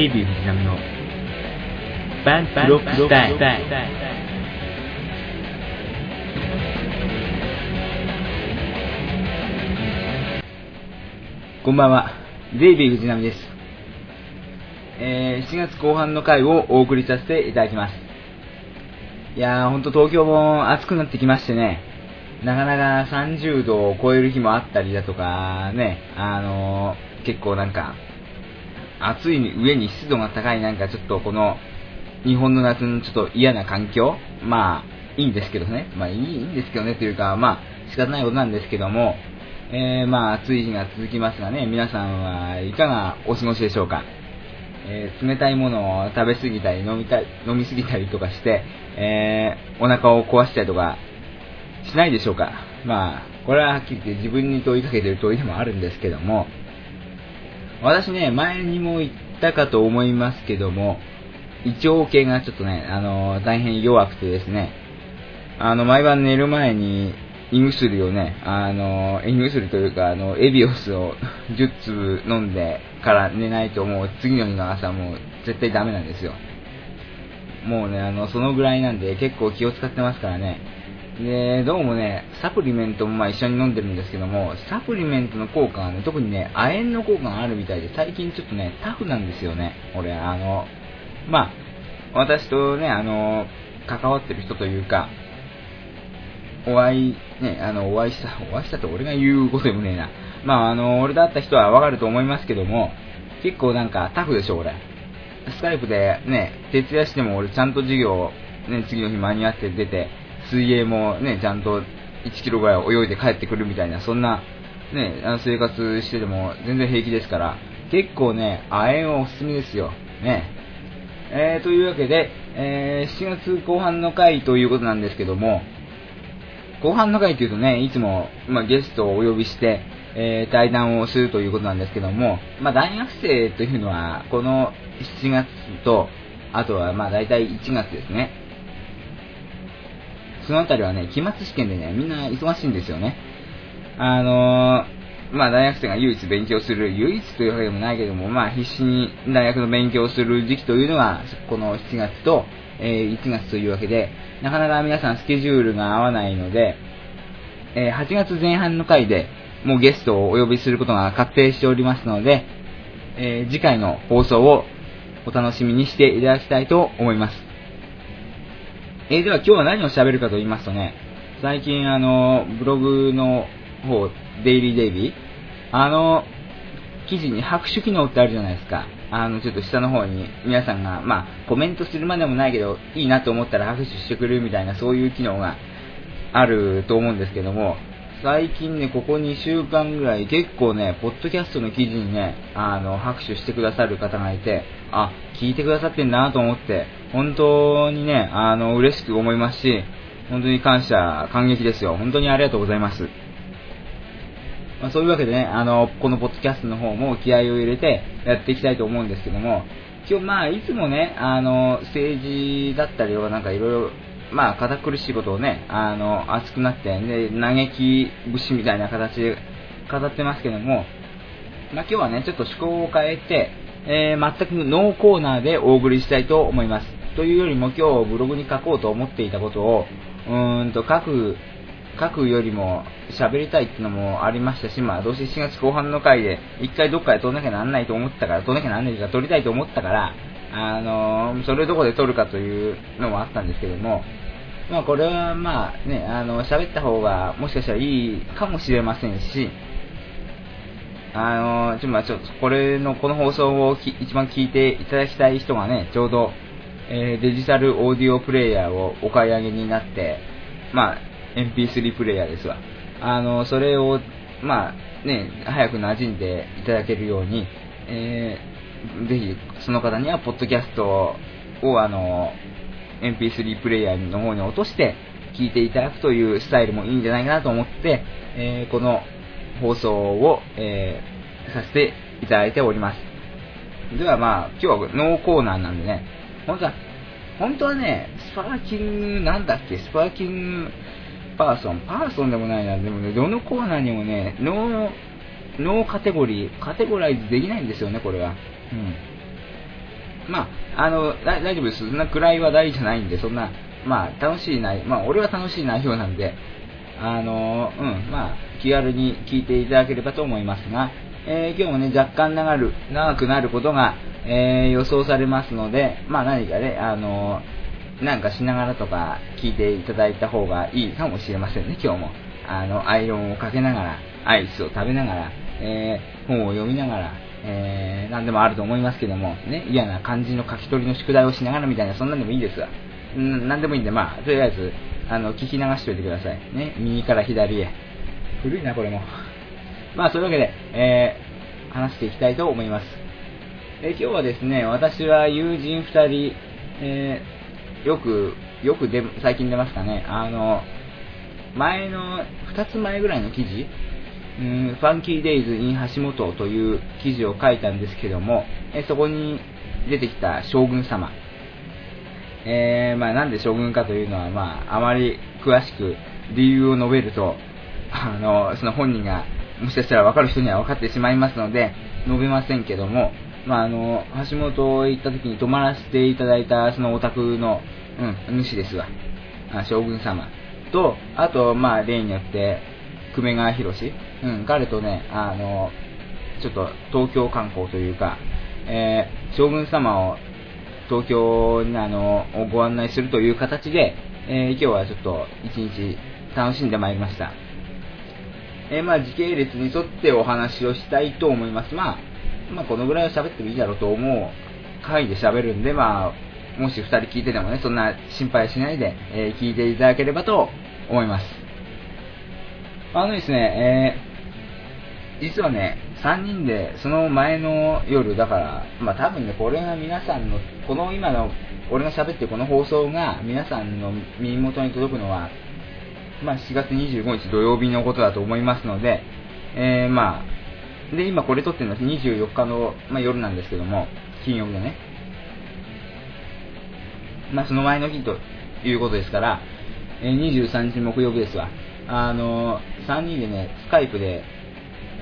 デイビー藤波のバンプロックスタイルこんばんは、デイビー藤波です。えー、7月後半の回をお送りさせていただきます。いやー、ほんと東京も暑くなってきましてね、なかなか30度を超える日もあったりだとか、ね、あのー、結構なんか、暑い上に湿度が高いなんかちょっとこの、日本の夏のちょっと嫌な環境まあ、いいんですけどね。まあ、いいんですけどねというか、まあ、仕方ないことなんですけども、えー、まあ、暑い日が続きますがね、皆さんはいかがお過ごしでしょうか。えー、冷たいものを食べ過ぎたり飲みた飲み過ぎたりとかして、えー、お腹を壊したりとかしないでしょうか。まあ、これははっきり言って自分に問いかけてる問いでもあるんですけども、私ね、前にも言ったかと思いますけども、胃腸系がちょっとね、あの、大変弱くてですね、あの、毎晩寝る前に胃薬をね、あの、胃薬というか、あの、エビオスを 10粒飲んでから寝ないともう次の日の朝もう絶対ダメなんですよ。もうね、あの、そのぐらいなんで結構気を使ってますからね。で、どうもね、サプリメントもまあ一緒に飲んでるんですけども、サプリメントの効果がね、特にね、亜鉛の効果があるみたいで、最近ちょっとね、タフなんですよね。俺、あの、まあ、私とね、あの、関わってる人というか、お会い、ね、あの、お会いした、お会いしたって俺が言うことでもねえな。まあ、あの、俺だった人はわかると思いますけども、結構なんかタフでしょ、俺。スカイプでね、徹夜しても俺ちゃんと授業、ね、次の日間に合って出て、水泳もね、ちゃんと1キロぐらい泳いで帰ってくるみたいな、そんな、ね、あの生活してても全然平気ですから、結構ね、亜鉛はおすすめですよ。ね。えー、というわけで、えー、7月後半の回ということなんですけども、後半の回というとね、いつも、まあ、ゲストをお呼びして、えー、対談をするということなんですけども、まあ、大学生というのは、この7月と、あとはまあ大体1月ですね。そのあたりはね、期末試験でね、みんな忙しいんですよね。あのー、まあ大学生が唯一勉強する、唯一というわけでもないけども、まあ必死に大学の勉強する時期というのが、この7月と、えー、1月というわけで、なかなか皆さんスケジュールが合わないので、えー、8月前半の回でもうゲストをお呼びすることが確定しておりますので、えー、次回の放送をお楽しみにしていただきたいと思います。えー、では今日は何を喋るかと言いますとね、最近あの、ブログの方、デイリーデイビー、あの、記事に拍手機能ってあるじゃないですか。あの、ちょっと下の方に皆さんが、まあ、コメントするまでもないけど、いいなと思ったら拍手してくれるみたいな、そういう機能があると思うんですけども、最近ね、ここ2週間ぐらい結構ね、ポッドキャストの記事にね、あの、拍手してくださる方がいて、あ、聞いてくださってんなと思って、本当にね、あの、嬉しく思いますし、本当に感謝、感激ですよ。本当にありがとうございます。まあ、そういうわけでね、あの、このポッドキャストの方も気合を入れてやっていきたいと思うんですけども、今日まあ、いつもね、あの、政治だったりとかなんかいろいろまあ、堅苦しいことをね、あの、熱くなって、で、嘆き節みたいな形で語ってますけども、まあ、今日はね、ちょっと趣向を変えて、えー、全くノーコーナーでお送りしたいと思います。というよりも今日ブログに書こうと思っていたことを、うーんと書く、書くよりも喋りたいっていうのもありましたし、まあどうせ7月後半の回で一回どっかで撮んなきゃなんないと思ったから、撮んなきゃなんないか撮りたいと思ったから、あのー、それどこで撮るかというのもあったんですけども、まあこれはまあね、あの、喋った方がもしかしたらいいかもしれませんし、あの、ちょ、まあちょっと、これの、この放送を一番聞いていただきたい人がね、ちょうど、えー、デジタルオーディオプレイヤーをお買い上げになって、まあ、MP3 プレイヤーですわ。あの、それを、まあ、ね、早く馴染んでいただけるように、えー、ぜひ、その方には、ポッドキャストを、あの、MP3 プレイヤーの方に落として聞いていただくというスタイルもいいんじゃないかなと思って、えー、この放送を、えー、させていただいております。ではまあ、今日はノーコーナーなんでね、本当は、本当はね、スパーキング、なんだっけ、スパーキングパーソン、パーソンでもないな、でもね、どのコーナーにもね、ノー、ノーカテゴリー、カテゴライズできないんですよね、これは。うん。まあ、あの、大丈夫です。そんな暗い話題じゃないんで、そんな、まあ、楽しい内、まあ、俺は楽しい内容なんで、あの、うん、まあ、気軽に聞いていただければと思いますが、えー、今日もね、若干長る長くなることが、えー、予想されますので、まあ何かね、あのなんかしながらとか聞いていただいた方がいいかもしれませんね、今日も。あの、アイロンをかけながら、アイスを食べながら、えー、本を読みながら、えー、何でもあると思いますけども、ね、嫌な漢字の書き取りの宿題をしながらみたいな、そんなんでもいいですわ。ん何でもいいんで、まあ、とりあえず、あの、聞き流しておいてください。ね、右から左へ。古いな、これも。まあ、そういうわけで、えー、話していきたいと思います。えー、今日はですね、私は友人2人、えー、よく、よくで、最近出ますかね、あの、前の、2つ前ぐらいの記事、うん、ファンキーデイズ in 橋本という記事を書いたんですけども、えそこに出てきた将軍様。えー、まあなんで将軍かというのは、まああまり詳しく理由を述べると、あの、その本人がもしかしたら分かる人には分かってしまいますので、述べませんけども、まああの、橋本行った時に泊まらせていただいたそのお宅の、うん、主ですわ。将軍様。と、あと、まあ例によって、久米川博、うん、彼とね、あの、ちょっと東京観光というか、えー、将軍様を東京にあのご案内するという形で、えー、今日はちょっと一日楽しんでまいりました。えー、まあ時系列に沿ってお話をしたいと思います。まあ、まあ、このぐらいは喋ってもいいだろうと思う回で喋るんで、まあ、もし2人聞いててもね、そんな心配しないで、え、聞いていただければと思います。あのですね、えー実はね、3人で、その前の夜、だから、まあ多分ね、これが皆さんの、この今の、俺が喋ってるこの放送が皆さんの耳元に届くのは、まあ4月25日土曜日のことだと思いますので、えー、まあ、で、今これ撮ってるのは24日の、まあ、夜なんですけども、金曜日でね。まあその前の日ということですから、えー、23日木曜日ですわ。あのー、3人でね、スカイプで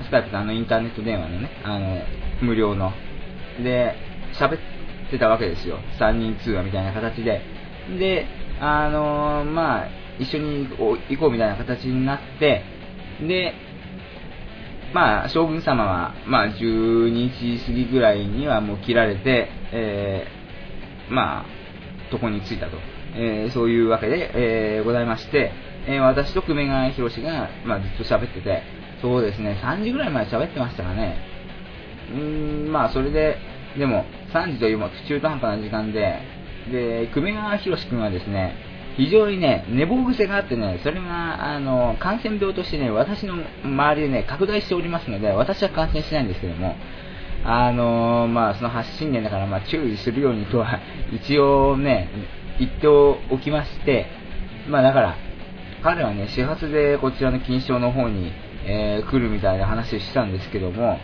スカイプとあのインターネット電話のね、あの、無料の。で、喋ってたわけですよ。3人通話みたいな形で。で、あのまあ、一緒に行こうみたいな形になって、で、まあ、将軍様は、まあ、12時過ぎぐらいにはもう切られて、えー、まあ、床に着いたと。えー、そういうわけで、えー、ございまして、えー、私と久米川博が、まあ、ずっと喋ってて、そうですね、3時ぐらいまで喋ってましたかね。うーん、まあそれで、でも、3時というも中途半端な時間で、で、久米川博君はですね、非常にね、寝坊癖があってね、それが、あの、感染病としてね、私の周りでね、拡大しておりますので、私は感染しないんですけども、あのまあ、その発信源だから、まあ、注意するようにとは、一応ね、言っておきまして、まあ、だから、彼はね、始発でこちらの金賞の方に、えー、来るみたいな話をしたんですけども、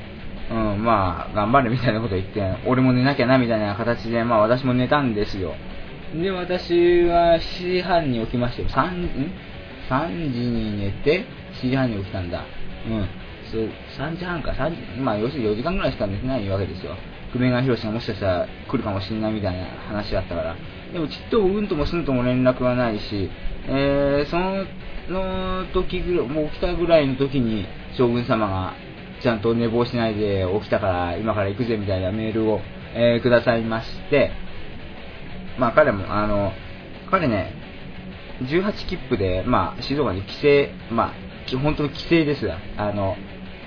うん、まあ、頑張れみたいなこと言って、俺も寝なきゃなみたいな形で、まあ私も寝たんですよ。で、私は7時半に起きましたよ。3, 3時に寝て、7時半に起きたんだ。うん。そ3時半か、3時、まあ要するに4時間ぐらいしか寝てないわけですよ。久米川博がもしかしたら来るかもしれないみたいな話だったから。でもちっとうんともすんとも連絡はないし、えー、その時ぐらい、もう起きたぐらいの時に将軍様がちゃんと寝坊しないで起きたから今から行くぜみたいなメールを、えー、くださいまして、まあ彼も、あの、彼ね、18切符で、まあ静岡に帰省、まあ本当に帰省ですが、あの、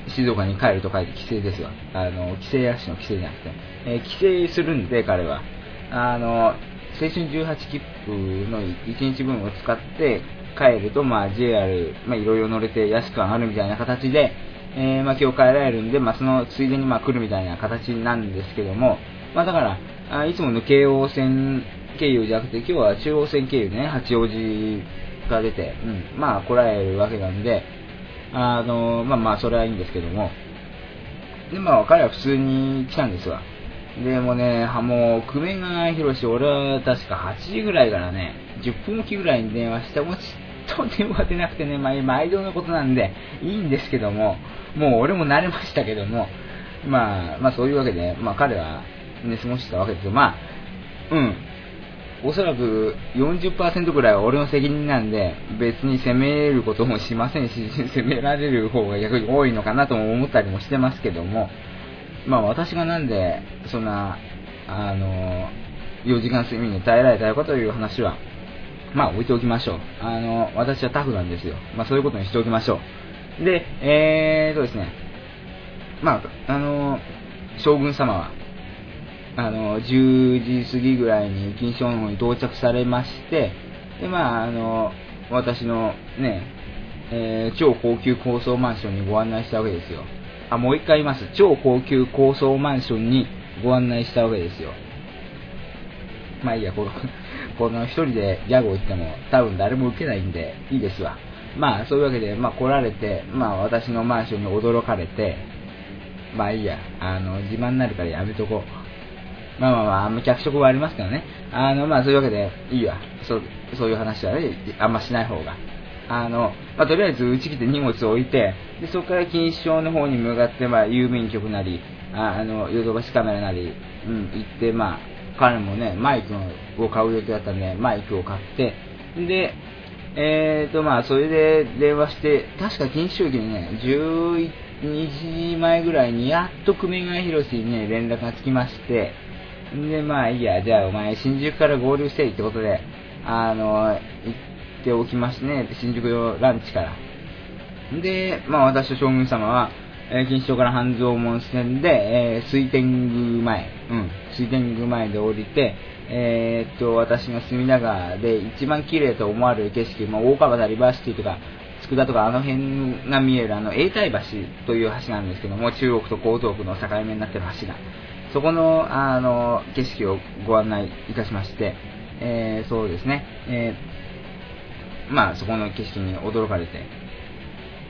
静岡に帰ると書いて帰省ですわ。あの、帰省やしの帰省じゃなくて、えー、帰省するんで彼は、あの、青春18切符の1日分を使って、帰ると、まあ、JR、まあ、いろいろ乗れて安く上がるみたいな形で、えー、まあ、今日帰られるんで、まあ、そのついでに、まあ、来るみたいな形なんですけども、まあ、だから、あいつもの京王線経由じゃなくて、今日は中央線経由でね、八王子が出て、うん、まあ、来られるわけなんで、あの、まあまあ、それはいいんですけども、で、まあ、彼は普通に来たんですわ。でもね、もう、久米川博士、俺は確か8時ぐらいからね、10分おきぐらいに電話して、もうちと電話出なくてね、まあ、毎度のことなんで、いいんですけども、もう俺も慣れましたけども、まあ、まあそういうわけで、まあ彼は、ね、過ごしてたわけですよ。まあ、うん。おそらく40%ぐらいは俺の責任なんで、別に責めることもしませんし、責められる方が逆に多いのかなとも思ったりもしてますけども、まあ私がなんで、そんな、あの、4時間睡眠に耐えられたのかという話は、まあ置いておきましょう。あの、私はタフなんですよ。まあそういうことにしておきましょう。で、えーとですね、まあ、あの、将軍様は、あの、10時過ぎぐらいに金賞の方に到着されまして、で、まあ、あの、私のね、えー、超高級高層マンションにご案内したわけですよ。あ、もう一回言います。超高級高層マンションにご案内したわけですよ。まあいいや、この、この一人でギャグを言っても多分誰も受けないんでいいですわ。まあそういうわけで、まあ来られて、まあ私のマンションに驚かれて、まあいいや、あの、自慢になるからやめとこう。まあまあまあ、あんま脚色はありますからね。あの、まあそういうわけで、いいわ。そう、そういう話はね、あんましない方が。あの、まあとりあえずうち来て荷物を置いて、で、そこから錦糸町の方に向かって、まあ郵便局なり、ああの、ヨドバシカメラなり、うん、行って、まあ、彼もね、マイクを買う予定だったんで、マイクを買って、で、えーと、まあ、それで電話して、確か錦糸町駅にね、12時前ぐらいに、やっと久米川博士にね、連絡がつきまして、で、まあいいや、じゃあお前新宿から合流していってことで、あの、行ってておきますね、新宿のランチから。で、まあ私と将軍様は、えー、錦糸町から半蔵門線で、えー、水天宮前、うん、水天宮前で降りて、えー、っと、私が隅田川で一番綺麗と思われる景色、まあ、大川田リバーシティとか、佃とかあの辺が見えるあの永代橋という橋なんですけども、中国と江東区の境目になってる橋が。そこの、あの、景色をご案内いたしまして、えー、そうですね、え、まあ、そこの景色に驚かれて、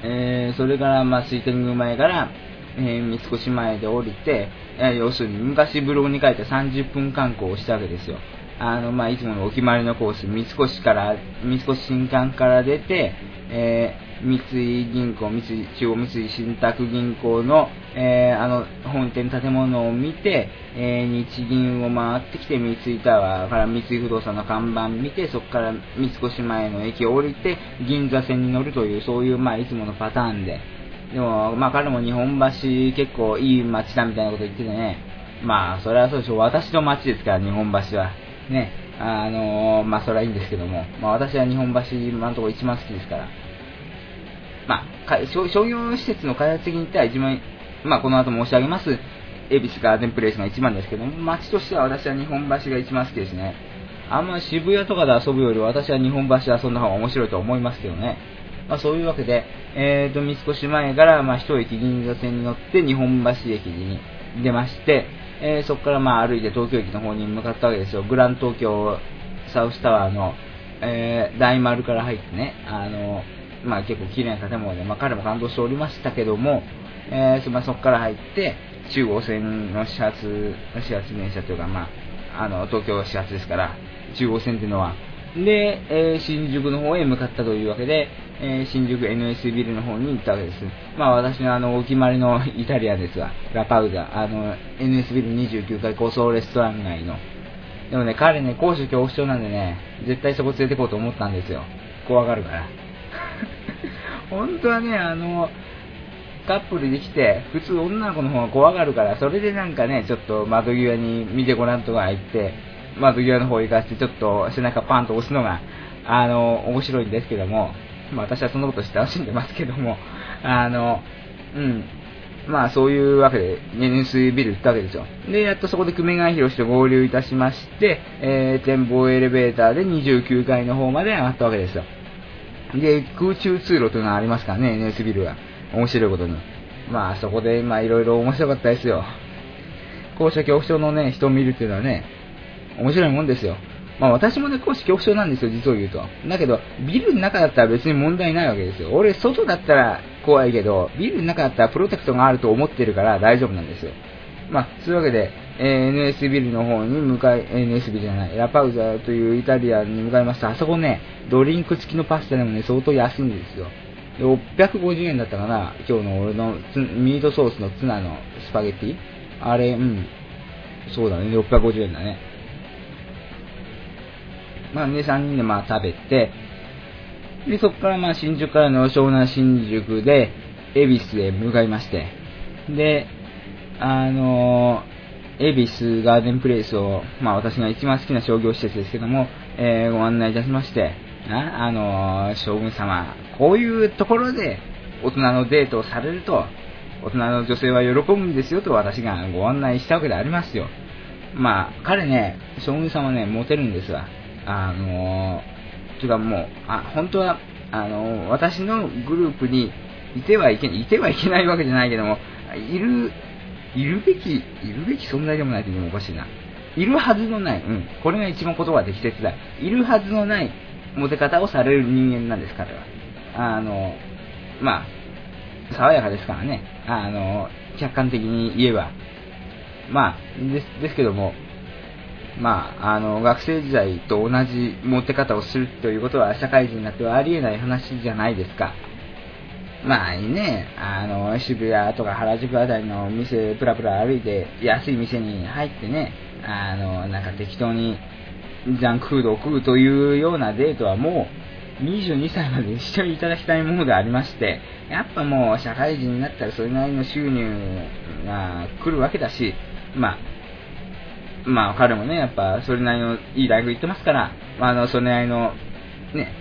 えー、それから、まあ、水天宮前から、えー、三越前で降りて、え、要するに昔ブログに書いて30分観光をしたわけですよ。あの、まあ、いつものお決まりのコース、三越から、三越新館から出て、え三井銀行、三井中央三井信託銀行の、えー、あの本店建物を見て、えー、日銀を回ってきて三井タワーから三井不動産の看板見て、そこから三越前の駅を降りて、銀座線に乗るという、そういう、まあ、いつものパターンで。でも、まあ、彼も日本橋結構いい街だみたいなこと言っててね、まあ、それはそうでしょう。私の街ですから、日本橋は。ね。あのー、まあ、それはいいんですけども。まあ、私は日本橋、今のところ一番好きですから。まあ、商業施設の開発的に言ったら一番、まあ、この後申し上げます、恵比寿ガーデンプレイスが一番ですけども、街としては私は日本橋が一番好きですね。あんまり渋谷とかで遊ぶより私は日本橋で遊んだ方が面白いと思いますけどね。まあ、そういうわけで、えーと、三越前から、まあ、一駅銀座線に乗って日本橋駅に出まして、えー、そこからまあ歩いて東京駅の方に向かったわけですよ。グラン東京サウスタワーの、えー、大丸から入ってね、あのまあ、結構綺麗な建物で、まあ、彼も感動しておりましたけども、えー、まあ、そこから入って、中央線の始発、始発電車というか、まあ、あの、東京始発ですから、中央線っていうのは、で、えー、新宿の方へ向かったというわけで、えー、新宿 NS ビルの方に行ったわけです。まあ私のあの、お決まりのイタリアンですが、ラパウザ、あの、NS ビル29階高層レストラン街の。でもね、彼ね、高所恐怖症なんでね、絶対そこ連れてこうと思ったんですよ。怖がるから。本当はね、あの、カップルで来て、普通女の子の方が怖がるから、それでなんかね、ちょっと窓際に見てごらんとか言って、窓際の方行かせて、ちょっと背中パンと押すのが、あの、面白いんですけども、まあ私はそんなことして楽しんでますけども、あの、うん、まあそういうわけで、年水ビル行ったわけですよ。で、やっとそこで久米川博士と合流いたしまして、えー、展望エレベーターで29階の方まで上がったわけですよ。で、空中通路というのがありますからね、NS ビルは。面白いことに。まあ、そこで、まあ、いろいろ面白かったですよ。高所恐怖症のね、人を見るっていうのはね、面白いもんですよ。まあ、私もね、高所恐怖症なんですよ、実を言うと。だけど、ビルの中だったら別に問題ないわけですよ。俺、外だったら怖いけど、ビルの中だったらプロテクトがあると思ってるから大丈夫なんですよ。まあ、そういうわけで、えー、NS ビルの方に向かい、NS ビルじゃない、ラパウザというイタリアンに向かいました。あそこね、ドリンク付きのパスタでもね、相当安いんですよ。650円だったかな、今日の俺のミートソースのツナのスパゲッティ？あれ、うん。そうだね、650円だね。まあね、3人でまあ食べて、で、そこからまあ新宿からの湘南新宿で、恵比寿へ向かいまして、で、あのー、恵比寿ガーデンプレイスを、まあ私が一番好きな商業施設ですけども、えー、ご案内いたしまして、あ、あのー、将軍様、こういうところで大人のデートをされると、大人の女性は喜ぶんですよと私がご案内したわけでありますよ。まあ、彼ね、将軍様ね、モテるんですわ。あのー、というかもう、あ、本当は、あのー、私のグループにいてはいけ、いてはいけないわけじゃないけども、いる、いるべき、いるべき存在でもないというのもおかしいな。いるはずのない、うん、これが一番言葉が適切だ。いるはずのないモテ方をされる人間なんです、彼は。あの、まあ、爽やかですからね。あの、客観的に言えば。まあ、です、ですけども、まあ、あの、学生時代と同じ持って方をするということは社会人になってはありえない話じゃないですか。まあね、あの、渋谷とか原宿あたりの店、プラプラ歩いて、安い店に入ってね、あの、なんか適当にジャンクフードを食うというようなデートはもう22歳まで一緒にいただきたいものでありまして、やっぱもう社会人になったらそれなりの収入が来るわけだし、まあ、まあ彼もね、やっぱそれなりのいい大学行ってますから、あの、それなりの、ね、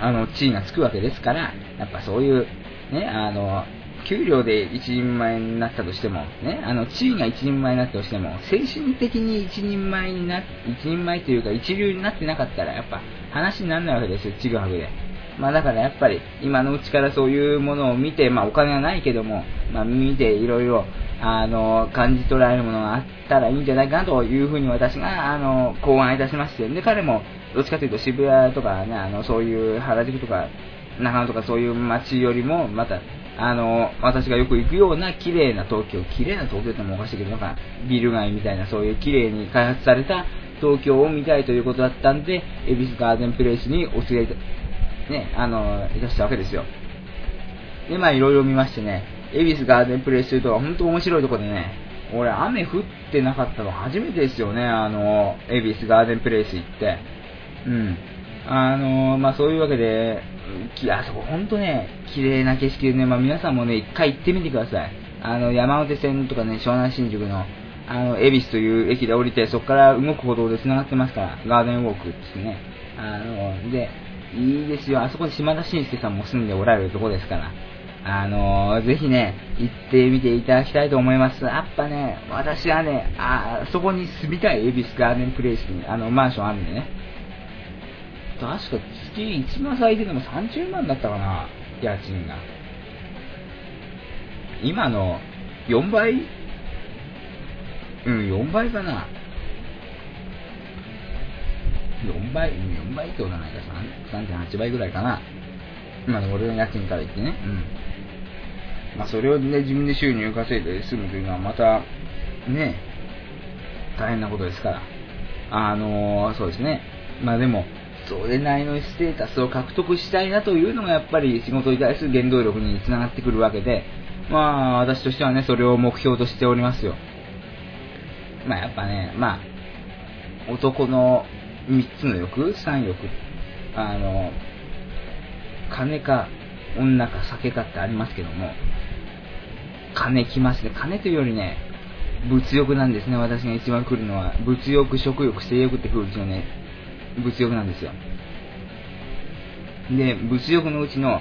あの、地位がつくわけですから、やっぱそういう、ね、あの、給料で一人前になったとしても、ね、あの、地位が一人前になったとしても、精神的に一人前にな、一人前というか一流になってなかったら、やっぱ話にならないわけですよ、ちぐはぐで。まあだからやっぱり、今のうちからそういうものを見て、まあお金はないけども、まあ見ていろいろ、あの、感じ取られるものがあったらいいんじゃないかなというふうに私が、あの、考案いたしまして、で、彼も、どっちかというと渋谷とかね、あの、そういう原宿とか、長野とかそういう街よりも、また、あの、私がよく行くような綺麗な東京、綺麗な東京ってもおかしいけど、なんかビル街みたいなそういう綺麗に開発された東京を見たいということだったんで、恵比寿ガーデンプレイスにお連れね、あの、いらしたわけですよ。で、まあいろいろ見ましてね、恵比寿ガーデンプレイスというと本当面白いとこでね、俺雨降ってなかったの初めてですよね、あの、恵比寿ガーデンプレイス行って。うん。あのまあそういうわけで、あそこ本当ね、綺麗な景色でね、まあ、皆さんもね、一回行ってみてください。あの、山手線とかね、湘南新宿の、あの、恵比寿という駅で降りて、そこから動く歩道で繋がってますから、ガーデンウォークってね。あの、で、いいですよ。あそこに島田紳介さんも住んでおられるとこですから。あのぜひね、行ってみていただきたいと思います。やっぱね、私はね、あそこに住みたい、恵比寿ガーデンプレイスに、あの、マンションあるんでね。確か月一番最低でも30万だったかな、家賃が。今の4倍？うん、4倍かな。4倍、4倍ってことはないか、3.8倍ぐらいかな。今の俺の家賃から言ってね。うん。まあ、それをね、自分で収入稼いで済むというのはまた、ね、大変なことですから。あのー、そうですね。まあでも、それなりのステータスを獲得したいなというのがやっぱり仕事に対する原動力につながってくるわけで、まあ私としてはね、それを目標としておりますよ。まあやっぱね、まあ、男の3つの欲、3欲、あの、金か女か酒かってありますけども、金きますね。金というよりね、物欲なんですね。私が一番来るのは、物欲、食欲、性欲って来るうちのね、物欲なんですよ。で、物欲のうちの、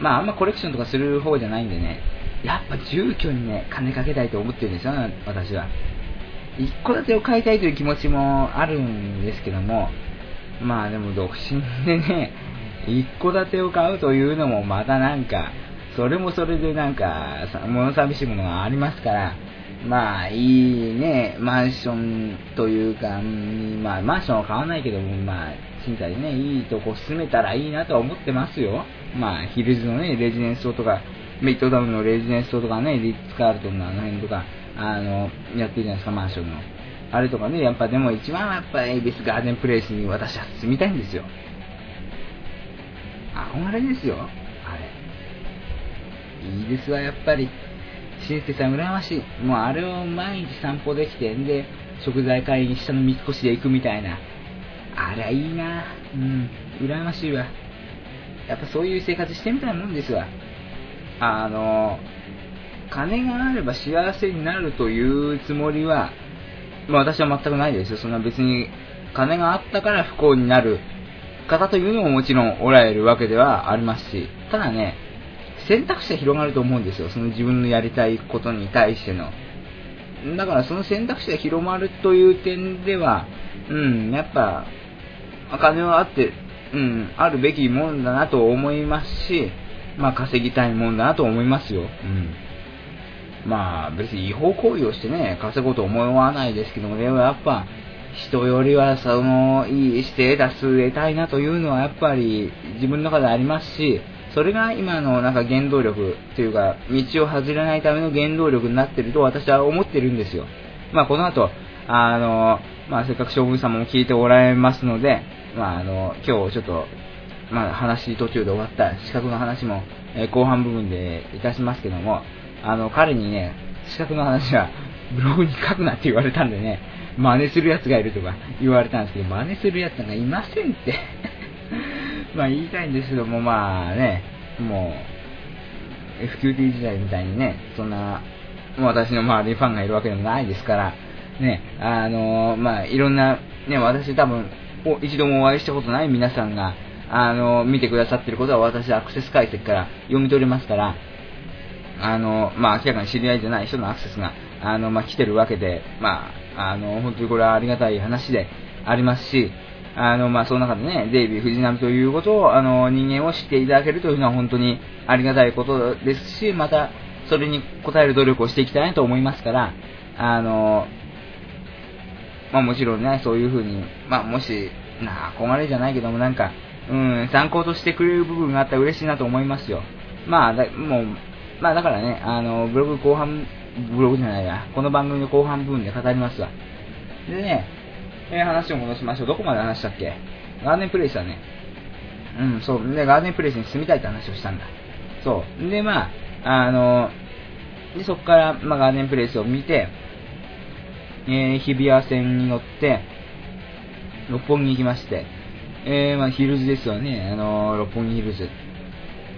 まああんまコレクションとかする方じゃないんでね、やっぱ住居にね、金かけたいと思ってるんですよ、私は。一戸建てを買いたいという気持ちもあるんですけども、まあでも独身でね、一戸建てを買うというのもまたなんか、それもそれでなんか、物寂しいものがありますから、まあ、いいね、マンションというか、まあ、マンションは買わないけども、まあ、賃貸でね、いいとこ住めたらいいなとは思ってますよ。まあ、ヒルズのね、レジデンス棟とか、メイトダウンのレジデンス棟とかね、リッツ・カールトンのあの辺とか、あの、やってるじゃないですか、マンションの。あれとかね、やっぱでも一番はやっぱエビスガーデンプレイスに私は住みたいんですよ。憧れですよ、あれ。いいですわ、やっぱり。親切さん羨ましい。もうあれを毎日散歩できてん、で、食材買いに下の三越で行くみたいな。あれいいなうん、羨ましいわ。やっぱそういう生活してみたいもんですわ。あの、金があれば幸せになるというつもりは、まあ私は全くないですよ。そんな別に金があったから不幸になる方というのももちろんおられるわけではありますし、ただね、選択肢は広がると思うんですよ。その自分のやりたいことに対しての。だからその選択肢が広まるという点では、うん、やっぱ、金はあって、うん、あるべきもんだなと思いますし、まあ稼ぎたいもんだなと思いますよ。うん。まあ別に違法行為をしてね、稼ごうと思わないですけども、でもやっぱ、人よりはそのいいステータス得たいなというのはやっぱり自分の中でありますし、それが今のなんか原動力というか、道を外れないための原動力になっていると私は思ってるんですよ。まあこの後、あの、まあせっかく将軍様も聞いておられますので、まああの、今日ちょっと、まあ話途中で終わった資格の話も、え、後半部分でいたしますけども、あの、彼にね、資格の話はブログに書くなって言われたんでね、真似する奴がいるとか言われたんですけど、真似する奴なんかいませんってまあ言いたいんですけども、まあね、もう、FQT 時代みたいにね、そんな、もう私の周りにファンがいるわけでもないですから、ね、あのまあいろんな、ね、私多分、一度もお会いしたことない皆さんが、あの見てくださってることは私アクセス解析から読み取れますから、あのまあ明らかに知り合いじゃない人のアクセスが、あのまあ来てるわけで、まああの、本当にこれはありがたい話でありますし、あの、まあ、その中でね、デイビー・藤波ということを、あの、人間を知っていただけるというのは本当にありがたいことですし、また、それに応える努力をしていきたいなと思いますから、あの、まあ、もちろんね、そういうふうに、まあ、もし、な憧れじゃないけども、なんか、うん、参考としてくれる部分があったら嬉しいなと思いますよ。まあ、だもう、まあ、だからね、あの、ブログ後半ブログじゃないや、この番組の後半部分で語りますわ。でね、えー、話を戻しましょう。どこまで話したっけ？ガーデンプレイスはね、うん、そう、で、ガーデンプレイスに住みたいって話をしたんだ。そう。で、まあ、あの、で、そこから、まあ、ガーデンプレイスを見て、えー、日比谷線に乗って、六本木に行きまして、えー、まあ、ヒルズですよね、あの六本木ヒルズ。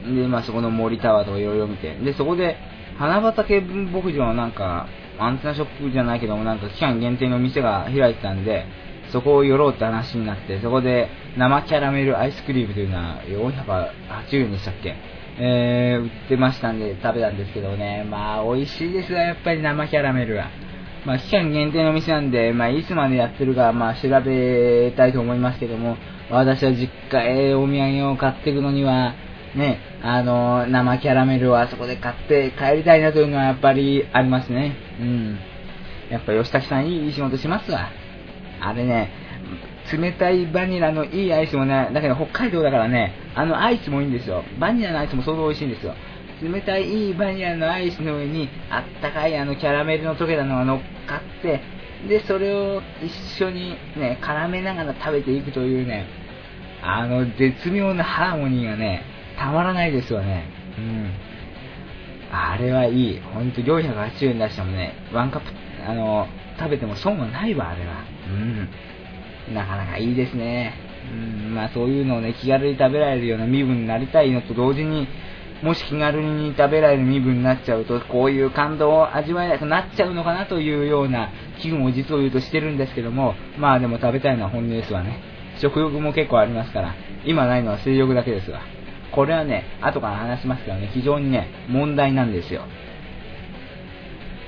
で、まあ、そこの森タワーとかいろいろ見て、で、そこで、花畑牧場のなんか、アンテナショップじゃないけども、なんか期間限定の店が開いてたんで、そこを寄ろうって話になって、そこで生キャラメルアイスクリームというのは480円でしたっけえー、売ってましたんで食べたんですけどね、まあ美味しいですよ、やっぱり生キャラメルは。まあ期間限定の店なんで、まあいつまでやってるか、まあ調べたいと思いますけども、私は実家へお土産を買っていくのには、ね、あの、生キャラメルをあそこで買って帰りたいなというのはやっぱりありますね。うん。やっぱ吉武さんいい仕事しますわ。あれね、冷たいバニラのいいアイスもね、だけど北海道だからね、あのアイスもいいんですよ。バニラのアイスも相当美味しいんですよ。冷たいいいバニラのアイスの上に、あったかいあのキャラメルの溶けたのが乗っかって、で、それを一緒にね、絡めながら食べていくというね、あの絶妙なハーモニーがね、たまらないですよね。うん。あれはいい。ほんと480円出してもね、ワンカップ、あの、食べても損はないわ、あれは。うん。なかなかいいですね。うん、まあそういうのをね、気軽に食べられるような身分になりたいのと同時に、もし気軽に食べられる身分になっちゃうと、こういう感動を味わえなくなっちゃうのかなというような気分を実を言うとしてるんですけども、まあでも食べたいのは本音ですわね。食欲も結構ありますから、今ないのは性欲だけですわ。これはね、後から話しますけどね、非常にね、問題なんですよ。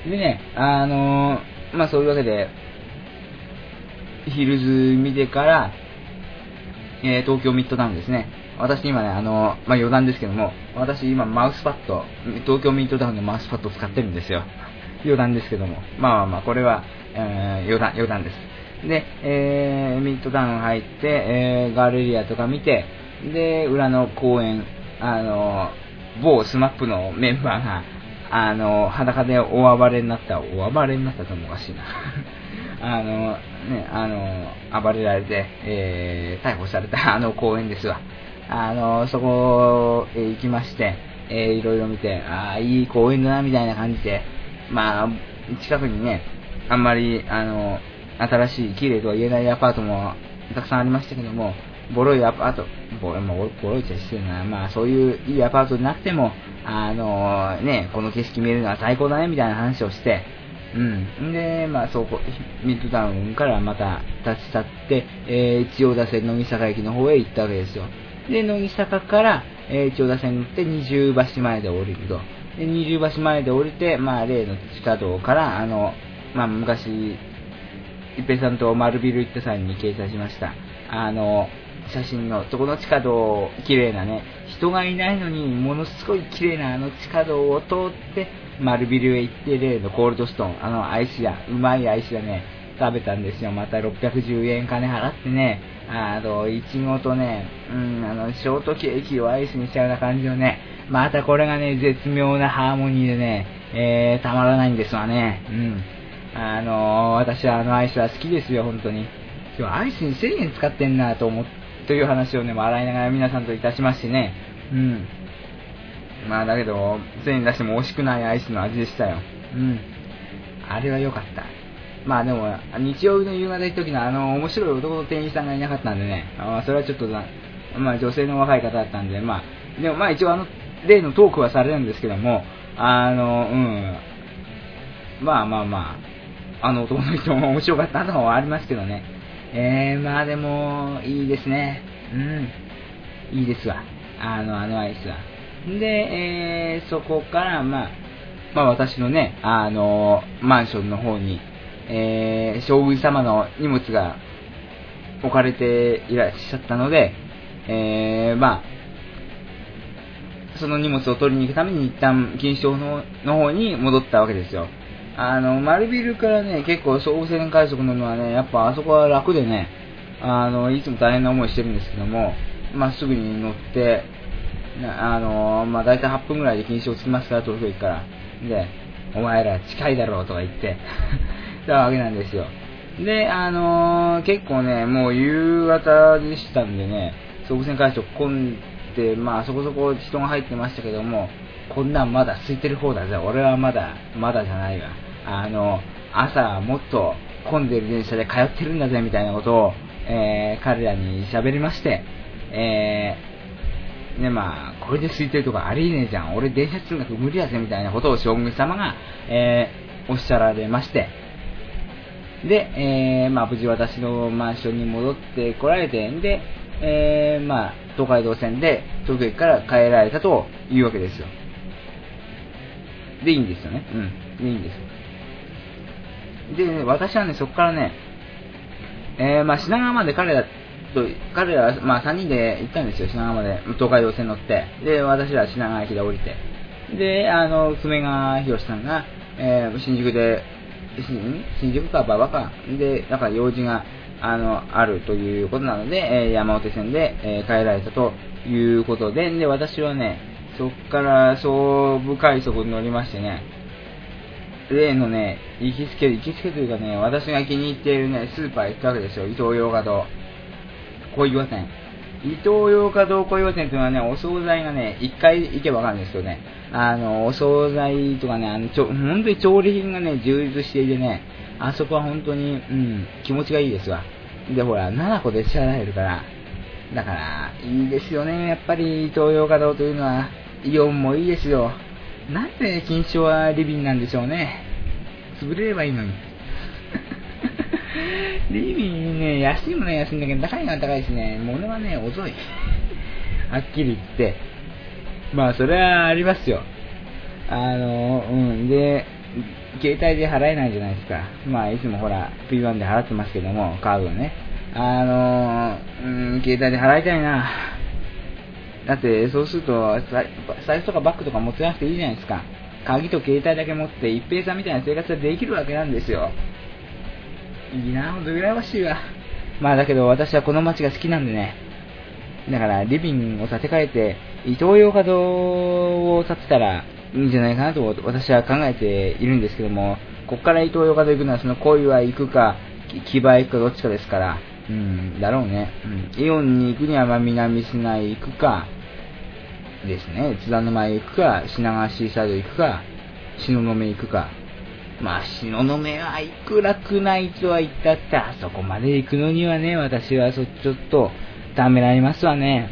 でね、あのー、まあそういうわけで、ヒルズ見てから、えー、東京ミッドタウンですね。私今ね、あのー、まあ余談ですけども、私今マウスパッド、東京ミッドタウンのマウスパッド使ってるんですよ。余談ですけども。まあまあまあ、これは、えー、余談、余談です。で、えー、ミッドタウン入って、えー、ガレリアとか見て、で、裏の公園、あの、某スマップのメンバーが、あの、裸で大暴れになった、大暴れになったともおかしいな。あの、ね、あの、暴れられて、えー、逮捕されたあの公園ですわ。あの、そこへ行きまして、えー、いろいろ見て、ああ、いい公園だな、みたいな感じで、まあ、近くにね、あんまり、あの、新しい、綺麗とは言えないアパートもたくさんありましたけども、ボロいアパート、ボロ、まあ、ボロいっちゃ失礼な、まあそういういいアパートでなくても、あのね、この景色見えるのは最高だね、みたいな話をして、うん。で、まあ、そう、ミッドタウンからまた立ち去って、えー、千代田線乃木坂駅の方へ行ったわけですよ。で、乃木坂から、えー、千代田線に乗って二重橋前で降りると。で、二重橋前で降りて、まあ、例の地下道から、あの、まあ、昔、一平さんと丸ビル行った際に掲載しました。あの、写真の、そこの地下道、綺麗なね、人がいないのに、ものすごい綺麗なあの地下道を通って、丸ビルへ行って、例のコールドストーン、あのアイス屋、うまいアイス屋ね、食べたんですよ。また610円金払ってね、あの、いちごとね、うん、あの、ショートケーキをアイスにしたような感じのね、またこれがね、絶妙なハーモニーでね、えー、たまらないんですわね。うん。あの私はあのアイスは好きですよ、本当に。今日アイスに1000円使ってんなと思っ、という話をね、笑いながら皆さんといたしましてね、うん。まあだけど、1000円出しても惜しくないアイスの味でしたよ。うん。あれは良かった。まあでも、日曜日の夕方行った時のあの、面白い男の店員さんがいなかったんでね、あそれはちょっとまあ女性の若い方だったんで、まあ、でもまあ一応あの、例のトークはされるんですけども、あの、うん、まあまあまあ、あの男の人も面白かったのはありますけどね。えー、まあでも、いいですね。うん。いいですわ。あの、あのアイスは。で、えー、そこから、まあ、まあ私のね、あの、マンションの方に、えー、将軍様の荷物が置かれていらっしゃったので、えー、まあ、その荷物を取りに行くために一旦錦糸町のの方に戻ったわけですよ。あの、丸ビルからね、結構総武線快速乗るのはね、やっぱあそこは楽でね、あの、いつも大変な思いしてるんですけども、まっすぐに乗って、あの、まあ、大体8分ぐらいで錦糸町着きますから、東京駅から。で、お前ら近いだろうとか言って たわけなんですよ。で、あの、結構ね、もう夕方でしたんでね、総武線快速混んで、まあそこそこ人が入ってましたけども、こんなんまだ空いてる方だぜ。俺はまだ、まだじゃないわ。あの、朝もっと混んでる電車で通ってるんだぜみたいなことを、えー、彼らに喋りまして、えー、ね、まあ、これで空いてるとかありえねえじゃん。俺電車通学無理やぜみたいなことを将軍様が、えー、おっしゃられまして、で、え、まあ、無事私のマンションに戻ってこられて、で、え、まあ、東海道線で東京駅から帰られたというわけですよ。でいいんですよね。うん。でいいんです。で、私はね、そこからね、えー、まあ、品川まで彼らと、彼らは、まあ、3人で行ったんですよ、品川まで。東海道線乗って。で、私ら品川駅で降りて。で、あの、爪川博さんが、えー、新宿で、新宿か馬場か。で、なんか用事が、あの、あるということなので、えー、山手線で、え、帰られたということで、で、私はね、そっから総武快速に乗りましてね、例のね、行きつけ、行きつけというかね、私が気に入っているね、スーパー行ったわけですよ。伊東洋華堂。小岩店。伊東洋華堂小岩店というのはね、お惣菜がね、一回行けばわかるんですけどね、あの、お惣菜とかね、あの、ちょ、本当に調理品がね、充実していてね、あそこは本当に、うん、気持ちがいいですわ。で、ほら、7個で支払えるから、だから、いいですよね、やっぱり、伊東洋華堂というのは、イオンもいいですよ。なんで金賞はリビンなんでしょうね。潰れればいいのに。リビンね、安いものは安いんだけど、高いのは高いしね、物はね、遅い。はっきり言って。まあ、それはありますよ。あの、うん。で、携帯で払えないじゃないですか。まあ、いつもほら、P1 で払ってますけども、カードね。あの、うん、携帯で払いたいな。だって、そうすると、財布とかバッグとか持ってなくていいじゃないですか。鍵と携帯だけ持って、一平さんみたいな生活ができるわけなんですよ。いいなほんと羨ましいわ。まあだけど私はこの街が好きなんでね。だからリビングを建て替えて、伊東洋華堂を建てたらいいんじゃないかなと私は考えているんですけども、こっから伊東洋華堂行くのはその恋は行くか、木場行くかどっちかですから、うん、だろうね。うん。イオンに行くにはまあ南市内行くか、ですね。津田沼へ行くか、品川シーサイド行くか、東雲行くか。まあ、東雲はいくらくないとは言ったって、あそこまで行くのにはね、私はそちょっと、ためらいますわね。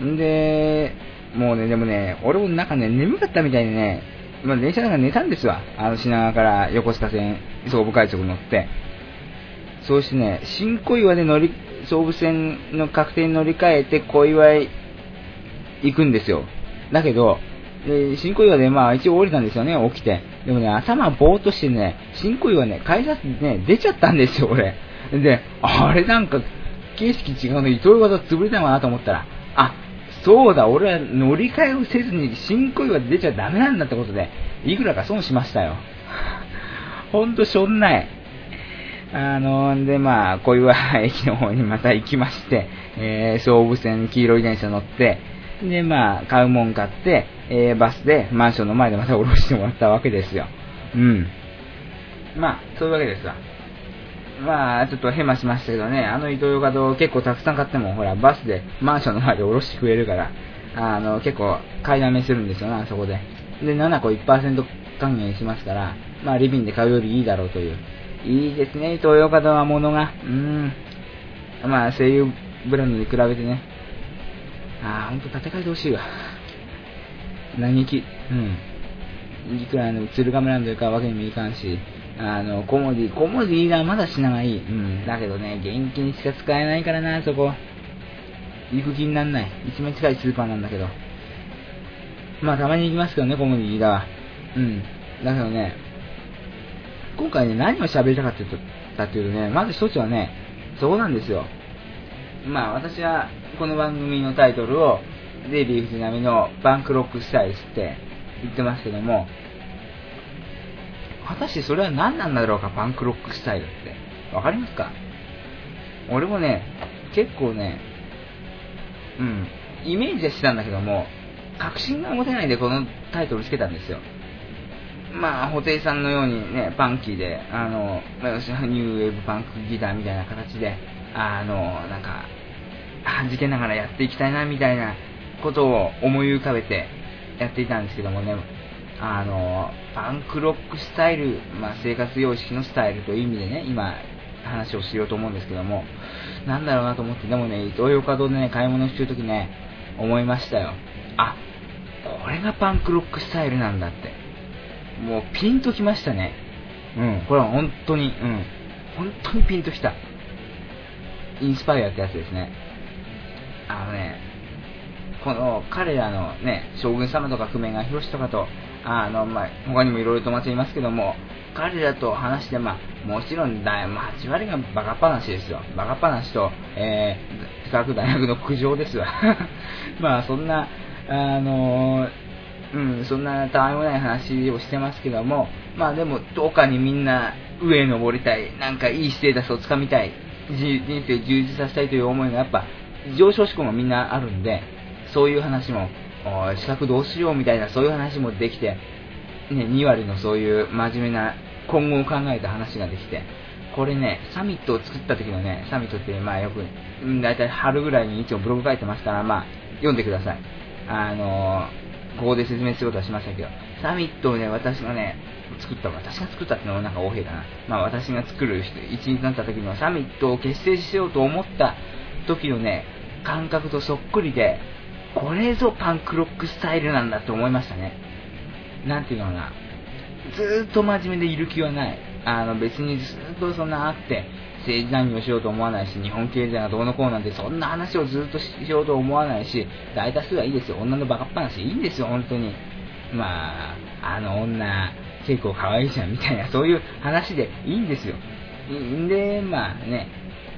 うん。んで、もうね、でもね、俺もなんかね、眠かったみたいでね、まあ、電車なんか寝たんですわ。あの品川から横須賀線、総武快速乗って。そうしてね、新小岩で乗り、総武線の確定に乗り換えて小岩へ行くんですよ。だけど、で、新小岩でまあ一応降りたんですよね、起きて。でもね、頭ぼーっとしてね、新小岩ね、改札ね、出ちゃったんですよ、俺。で、あれなんか、景色違うの、伊藤洋華堂潰れたのかなと思ったら、あ、そうだ、俺は乗り換えをせずに新小岩で出ちゃダメなんだってことで、いくらか損しましたよ。ほんとしょんない。あの、で、まあ、小岩駅の方にまた行きまして、えー、総武線黄色い電車乗って、で、まあ、買うもん買って、えー、バスでマンションの前でまた降ろしてもらったわけですよ。うん。まあ、そういうわけですわ。まあ、ちょっとヘマしましたけどね、あのイトーヨーカド結構たくさん買っても、ほら、バスでマンションの前で降ろしてくれるから、あの、結構買いだめするんですよね、あそこで。で、7個1%還元しますから、まあ、リビンで買うよりいいだろうという。いいですね、イトーヨーカドはものが。うん。まあ、声優ブランドに比べてね。ああ、ほんと建て替えてほしいわ。何き、うん。いくらあの、鶴亀ランドかわけにもいかんし、あの、コモディ、コモディがまだ品がいい。うん。だけどね、現金しか使えないからな、そこ。行く気になんない。一番近いスーパーなんだけど。まあ、たまに行きますけどね、コモディだわ。うん。だけどね、今回ね、何を喋りたかったっていうとね、まず一つはね、そこなんですよ。まあ、私は、この番組のタイトルを、デイビー藤波のバンクロックスタイルって言ってますけども、果たしてそれは何なんだろうか、パンクロックスタイルって。わかりますか？俺もね、結構ね、うん、イメージはしてたんだけども、確信が持てないでこのタイトルつけたんですよ。まあ、布袋さんのようにね、パンキーで、あの、ニューウェーブパンクギターみたいな形で、あの、なんか、弾けながらやっていきたいな、みたいなことを思い浮かべてやっていたんですけどもね、あの、パンクロックスタイル、まあ、生活様式のスタイルという意味でね、今、話をしようと思うんですけども、なんだろうなと思って、でもね、イトーヨーカドーでね、買い物してるときね、思いましたよ。あ、これがパンクロックスタイルなんだって。もうピンときましたね。うん、これは本当に、うん、本当にピンときた。インスパイアってやつですね。あのね、この彼らのね、将軍様とか久米川博とかと、あの、まあ、他にもいろいろ友達いますけども、彼らと話して、まあ、もちろんだ、まあ、8割がバカ話ですよ。バカ話と、えー、科学大学の苦情ですわ。まあ、そんな、あのうん、そんなたわいもない話をしてますけども、まあでも、どうかにみんな上へ登りたい、なんかいいステータスをつかみたい、人生充実させたいという思いがやっぱ、上昇志向もみんなあるんで、そういう話も資格どうしようみたいなそういう話もできて、ね、2割のそういう真面目な今後を考えた話ができて、これね、サミットを作った時のね、サミットってまあよく、だいたい春ぐらいに一応ブログ書いてますから、まあ読んでください。あのー、ここで説明することはしませんけど、サミットをね、私がね、作った、私が作ったってのはなんか大平だな。まあ私が作る一日になった時のサミットを結成しようと思った時のね、感覚とそっくりで、これぞパンクロックスタイルなんだって思いましたね。なんていうのかな。ずっと真面目でいる気はない。あの別にずっとそんなあって、政治難民をしようと思わないし、日本経済がどうのこうなんてそんな話をずっとしようと思わないし、大多数はいいですよ。女のバカっ話いいんですよ、本当に。まあ、あの女、結構可愛いじゃんみたいな、そういう話でいいんですよ。で、まあね、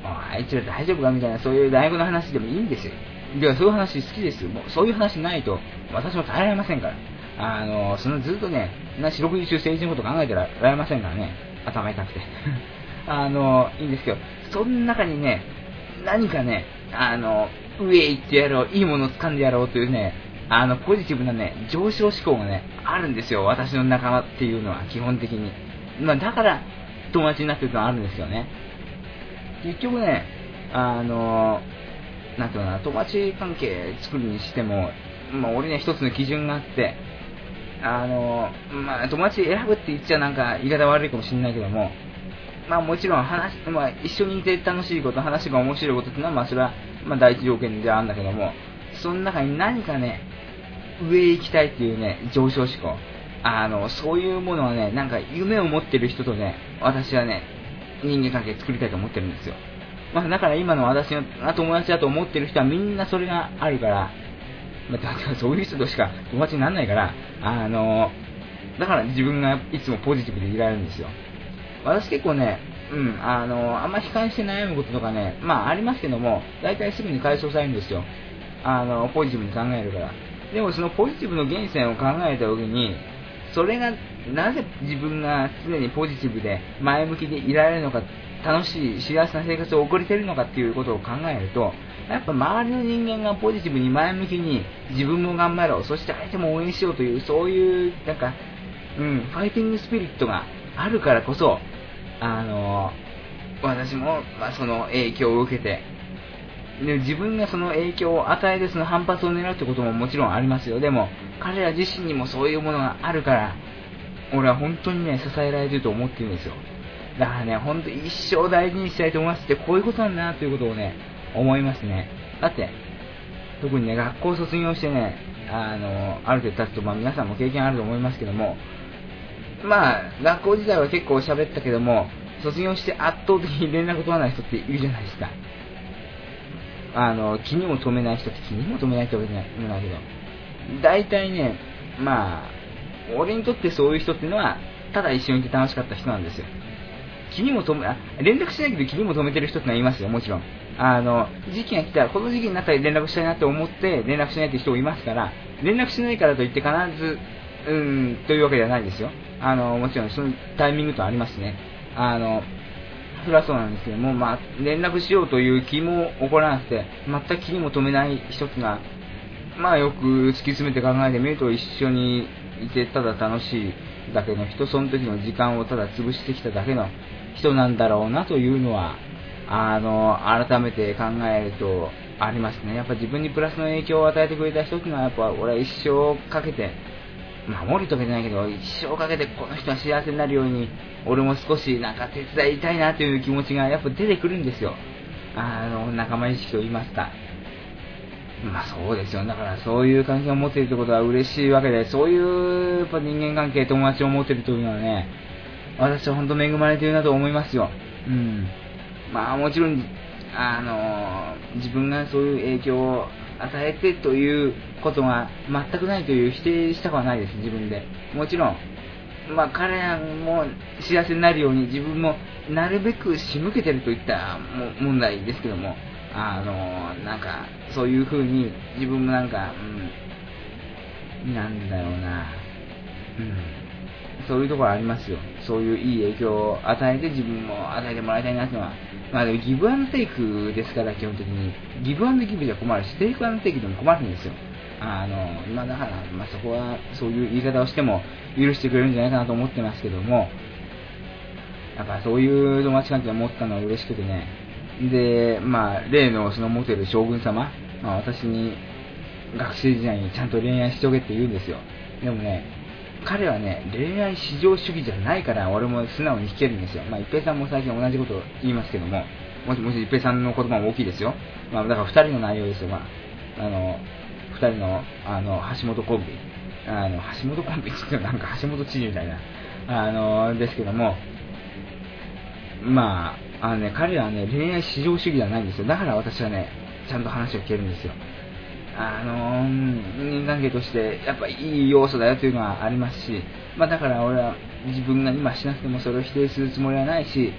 あいつら大丈夫かみたいな、そういう大学の話でもいいんですよ。ではそういう話好きです。よもうそういう話ないと私も耐えられませんから。あのそのずっとねな四六時中政治のこと考えてられませんからね。頭痛くて。あのいいんですけどその中にね何かねあの上へ行ってやろういいものを掴んでやろうというねあのポジティブなね上昇志向がねあるんですよ。私の仲間っていうのは基本的に。まあ、だから友達になってるのはあるんですよね。結局ねあのなんていうかな、友達関係作るにしても、まあ、俺には一つの基準があって、あの、まあ、友達選ぶって言っちゃなんか言い方悪いかもしれないけども、まあもちろん話、まあ一緒にいて楽しいこと、話が面白いことっていうのは、まあそれは、まあ第一条件ではあるんだけども、その中に何かね、上へ行きたいっていうね、上昇志向。あの、そういうものはね、なんか夢を持ってる人とね、私はね、人間関係作りたいと思ってるんですよ。まあだから今の私の友達だと思ってる人はみんなそれがあるから、まあ、そういう人としか友達にならないから、あの、だから自分がいつもポジティブでいられるんですよ。私結構ね、うん、あの、あんまり悲観して悩むこととかね、まあありますけども、大体すぐに解消されるんですよ。あの、ポジティブに考えるから。でもそのポジティブの源泉を考えた時に、それがなぜ自分が常にポジティブで前向きでいられるのか、楽しい幸せな生活を送れてるのかっていうことを考えると、やっぱ周りの人間がポジティブに前向きに自分も頑張ろう、そして相手も応援しようという、そういう、なんか、うん、ファイティングスピリットがあるからこそ、あの私も、まあ、その影響を受けて、で自分がその影響を与えてその反発を狙うってことももちろんありますよ。でも、彼ら自身にもそういうものがあるから、俺は本当にね、支えられてると思ってるんですよ。だからね、本当一生大事にしたいと思いますって、こういうことなんだなということをね、思いますね。だって、特にね、学校卒業してね、あの、ある程度経つと、まあ皆さんも経験あると思いますけども、まあ、学校時代は結構喋ったけども、卒業して圧倒的に連絡取らない人っているじゃないですか。あの、気にも留めない人って気にも留めないってわけじゃないけど、大体ね、まあ、俺にとってそういう人っていうのは、ただ一緒にいて楽しかった人なんですよ。気にも留め、あ、連絡しないけど気にも留めてる人ってのはいますよ、もちろん。あの、時期が来たら、この時期になったら連絡したいなって思って連絡しないって人もいますから、連絡しないからといって必ず、うん、というわけではないですよ。あの、もちろんそのタイミングとありますね。あの、それはそうなんですけども、まあ、連絡しようという気も起こらなくて、全く気にも留めない人っていうのは、まあよく突き詰めて考えてみると一緒にいてただ楽しいだけの人、その時の時間をただ潰してきただけの人なんだろうなというのは、あの、改めて考えるとありますね。やっぱ自分にプラスの影響を与えてくれた人っていうのは、やっぱ俺は一生かけて、守りとかじゃないけど、一生かけてこの人は幸せになるように、俺も少しなんか手伝いたいなという気持ちがやっぱ出てくるんですよ。あの、仲間意識と言いますか。まあそうですよ。だからそういう関係を持っているってことは嬉しいわけで、そういうやっぱ人間関係、友達を持っているというのはね、私は本当恵まれているなと思いますよ。うん。まあもちろん、あの、自分がそういう影響を与えてということが全くないという否定したくはないです、自分で。もちろん、まあ、彼らも幸せになるように自分もなるべく仕向けてるといった問題ですけども、あの、なんか、そういう風に自分もなんか、うん、なんだろうな、うん、そういうところありますよ。そういういい影響を与えて自分も与えてもらいたいなっていうのは、まあでもギブアンドテイクですから基本的に、ギブアンドギブじゃ困るし、テイクアンドテイクでも困るんですよ。あの、まあだから、まあそこは、そういう言い方をしても許してくれるんじゃないかなと思ってますけども、やっぱそういう友達関係を持ったのは嬉しくてね、で、まあ、例のそのモテる将軍様、まあ私に学生時代にちゃんと恋愛しとけって言うんですよ。でもね、彼はね、恋愛至上主義じゃないから、俺も素直に弾けるんですよ。まあ、一平さんも最近同じことを言いますけども、もしもし一平さんの言葉も大きいですよ。まあ、だから二人の内容ですよ。まあ、あの、二人の、あの、橋本コンビ。あの、橋本コンビって言ってなんか橋本知事みたいな、あの、ですけども、まあ、あのね、彼らはね、恋愛至上主義じゃないんですよ。だから私はね、ちゃんと話を聞けるんですよ。あの人間関係としてやっぱいい要素だよというのはありますし、まあ、だから俺は自分が今しなくてもそれを否定するつもりはないし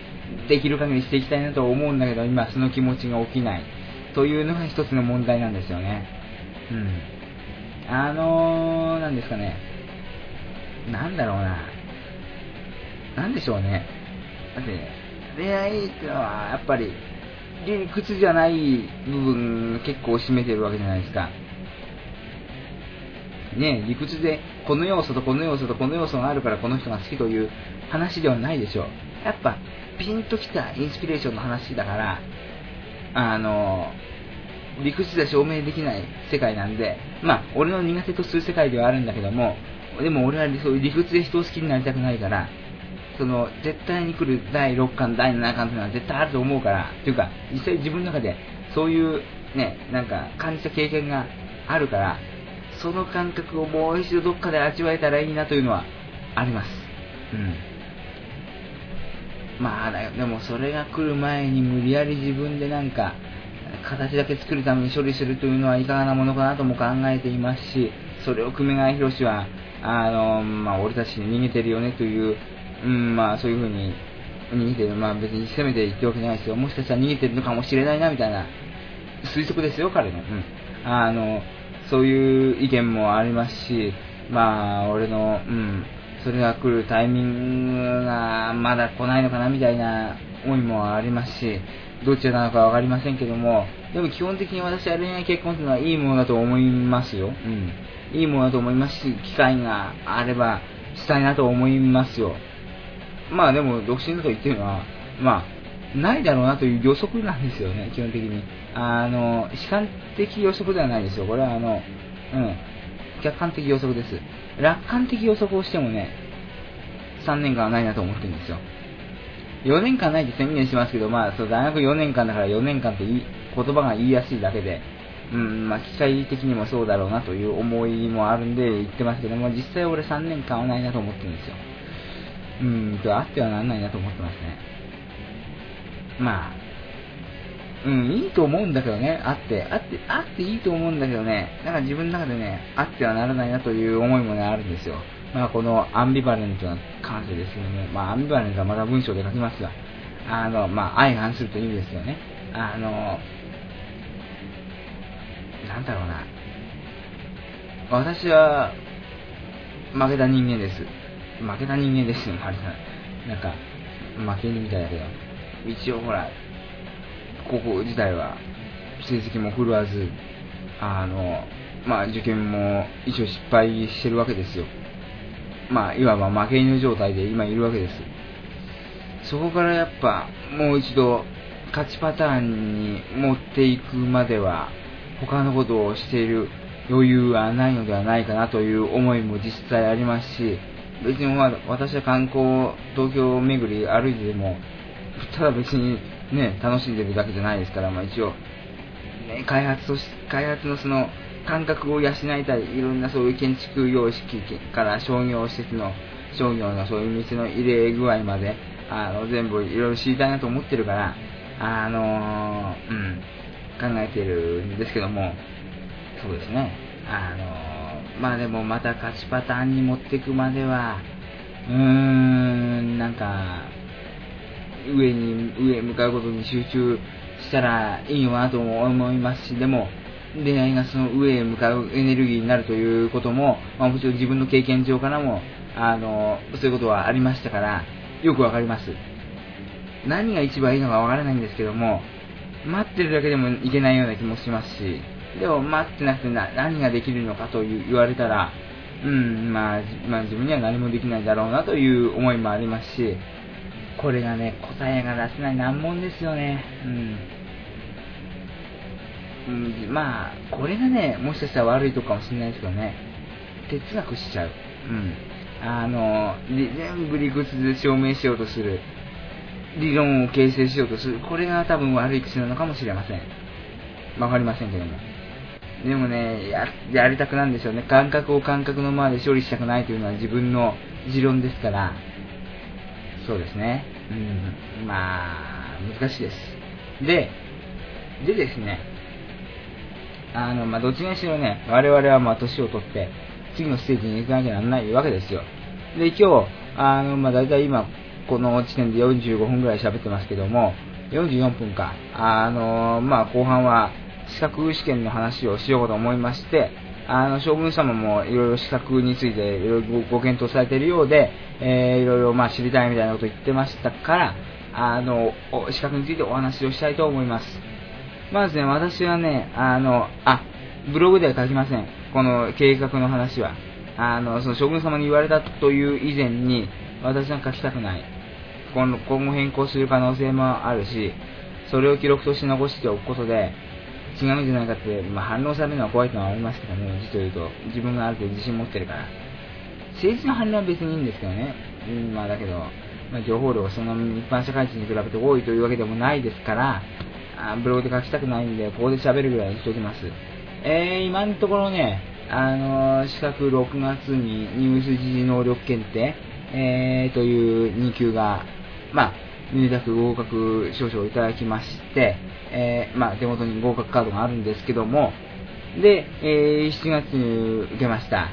できる限りしていきたいなと思うんだけど今その気持ちが起きない。というのが一つの問題なんですよね。うん。あのー、なんですかね。なんだろうな。なんでしょうね。だって恋愛っていうのはやっぱり理屈じゃない部分結構占めてるわけじゃないですか。ね理屈でこの要素とこの要素とこの要素があるからこの人が好きという話ではないでしょう。やっぱピンときたインスピレーションの話だから、あの、理屈では証明できない世界なんで、まあ、俺の苦手とする世界ではあるんだけども、でも俺はそういう理屈で人を好きになりたくないから、その、絶対に来る第6巻、第7巻というのは絶対あると思うから、というか、実際自分の中で、そういう、ね、なんか、感じた経験があるから、その感覚をもう一度どっかで味わえたらいいなというのはあります。うん。まあ、でもそれが来る前に無理やり自分でなんか、形だけ作るために処理するというのはいかがなものかなとも考えていますし、それを久米川博は、あの、まあ、俺たちに逃げてるよねという、うん、まあ、そういうふうに逃げてる、まあ別に責めて言ってるわけじゃないですよ。もしかしたら逃げてるのかもしれないな、みたいな推測ですよ、彼の。うん。あの、そういう意見もありますし、まあ、俺の、うん、それが来るタイミングがまだ来ないのかなみたいな思いもありますし、どっちなのか分かりませんけども、でも基本的に私は恋愛結婚というのはいいものだと思いますよ。うん。いいものだと思いますし、機会があればしたいなと思いますよ。まあでも、独身だと言ってるのは、まあ、ないだろうなという予測なんですよね、基本的に。あの、悲観的予測ではないですよ。これはあの、うん、客観的予測です。楽観的予測をしてもね、3年間はないなと思ってるんですよ。4年間ないって宣言しますけど、まあ、そう大学4年間だから4年間って言葉が言いやすいだけで、うん、まあ、機械的にもそうだろうなという思いもあるんで言ってますけども、実際俺3年間はないなと思ってるんですよ。うん、とあってはならないなと思ってますね。まあ、うん、いいと思うんだけどね、あって、あって、あっていいと思うんだけどね、なんか自分の中でね、あってはならないなという思いもね、あるんですよ。まあ、このアンビバレントな感性ですよね。まあ、アンビバレントはまだ文章で書きますが、あの、まあ、相反するという意味ですよね。あの、なんだろうな。私は、負けた人間です。負けた人間ですよ、マリさん。なんか、負け犬みたいだけど。一応ほら、高校時代は成績も振るわず、あの、まあ受験も一応失敗してるわけですよ。まあ、いわば負け犬状態で今いるわけです。そこからやっぱ、もう一度、勝ちパターンに持っていくまでは、他のことをしている余裕はないのではないかなという思いも実際ありますし、別にまあ私は観光、東京巡り歩いてでも、ただ別にね、楽しんでるだけじゃないですから、まあ一応、ね、開発とし、開発のその感覚を養いたい、いろんなそういう建築様式から商業施設の、商業のそういう店の入れ具合まで、あの、全部いろいろ知りたいなと思ってるから、あのー、うん、考えてるんですけども、そうですね、あのー、まあでもまた勝ちパターンに持っていくまでは、うーん、なんか、上に、上へ向かうことに集中したらいいのかなと思いますし、でも、恋愛がその上へ向かうエネルギーになるということも、まあ、もちろん自分の経験上からも、あの、そういうことはありましたから、よくわかります。何が一番いいのかわからないんですけども、待ってるだけでもいけないような気もしますし、でも待ってなくて何ができるのかと言われたら、うん、まあ、まあ自分には何もできないだろうなという思いもありますし、これがね、答えが出せない難問ですよね。うん。うん、まあ、これがね、もしかしたら悪いとかもしれないですけどね、哲学しちゃう。うん。あの、全部理屈で証明しようとする。理論を形成しようとする。これが多分悪い癖なのかもしれません。わかりませんけども。でもね、や、やりたくなんでしょうね。感覚を感覚のままで処理したくないというのは自分の持論ですから、そうですね。うん。まあ、難しいです。で、でですね、あの、まあ、どっちにしろね、我々はまあ、年を取って、次のステージに行かなきゃならないわけですよ。で、今日、あの、まあ、大体今、この時点で45分ぐらい喋ってますけども、44分か。あの、まあ、後半は、資格試験の話をしようと思いまして、あの、将軍様もいろいろ資格についていろいろご検討されているようで、えー、いろいろまあ知りたいみたいなことを言ってましたから、あの、資格についてお話をしたいと思います。まずね、私はね、あの、あ、ブログでは書きません。この計画の話は。あの、その将軍様に言われたという以前に、私は書きたくない。今後変更する可能性もあるし、それを記録として残しておくことで、違うんじゃないかって、まあ、反応されるのは怖いってのはありますけどね、実を言うと、自分がある程度自信持ってるから。政治の反応は別にいいんですけどね。うん、まあだけど、まあ、情報量がそんなに一般社会人に比べて多いというわけでもないですから、あブログで書きたくないんで、ここで喋るぐらいにしておきます。えー、今のところね、あのー、資格6月にニュース時事能力検定、えー、という2級が、まあ、入学合格証書をいただきまして、えー、まあ、手元に合格カードがあるんですけども、で、えー、7月に受けました。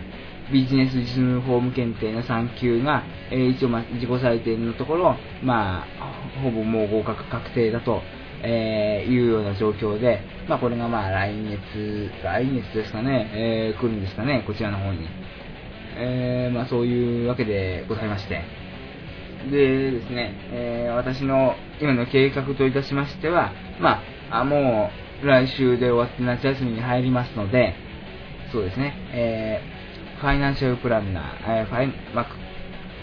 ビジネス実務フォーム検定の3級が、えー、一応、まあ、自己採点のところ、まあ、ほぼもう合格確定だと、えー、いうような状況で、まあ、これがまあ来月、来月ですかね、えー、来るんですかね、こちらの方に。えー、まあ、そういうわけでございまして。でですね、え、私の今の計画といたしましては、まあ、あもう来週で終わって夏休みに入りますので、そうですね、えー、ファイナンシャルプランナー、えー、ファイまあ、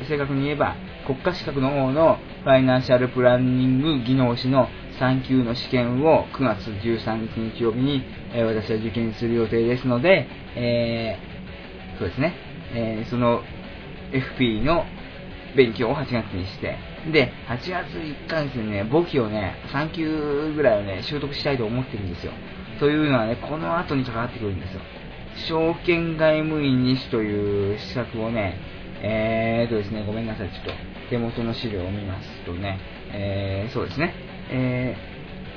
正確に言えば、国家資格の方のファイナンシャルプランニング技能士の3級の試験を9月13日日曜日に、えー、私は受験する予定ですので、えー、そうですね、えー、その FP の勉強を8月にして、で、8月1ヶ月にね、簿記をね、3級ぐらいをね、習得したいと思ってるんですよ。というのはね、この後に関わってくるんですよ。証券外務員2種という資格をね、えーとですね、ごめんなさい、ちょっと手元の資料を見ますとね、えー、そうですね、え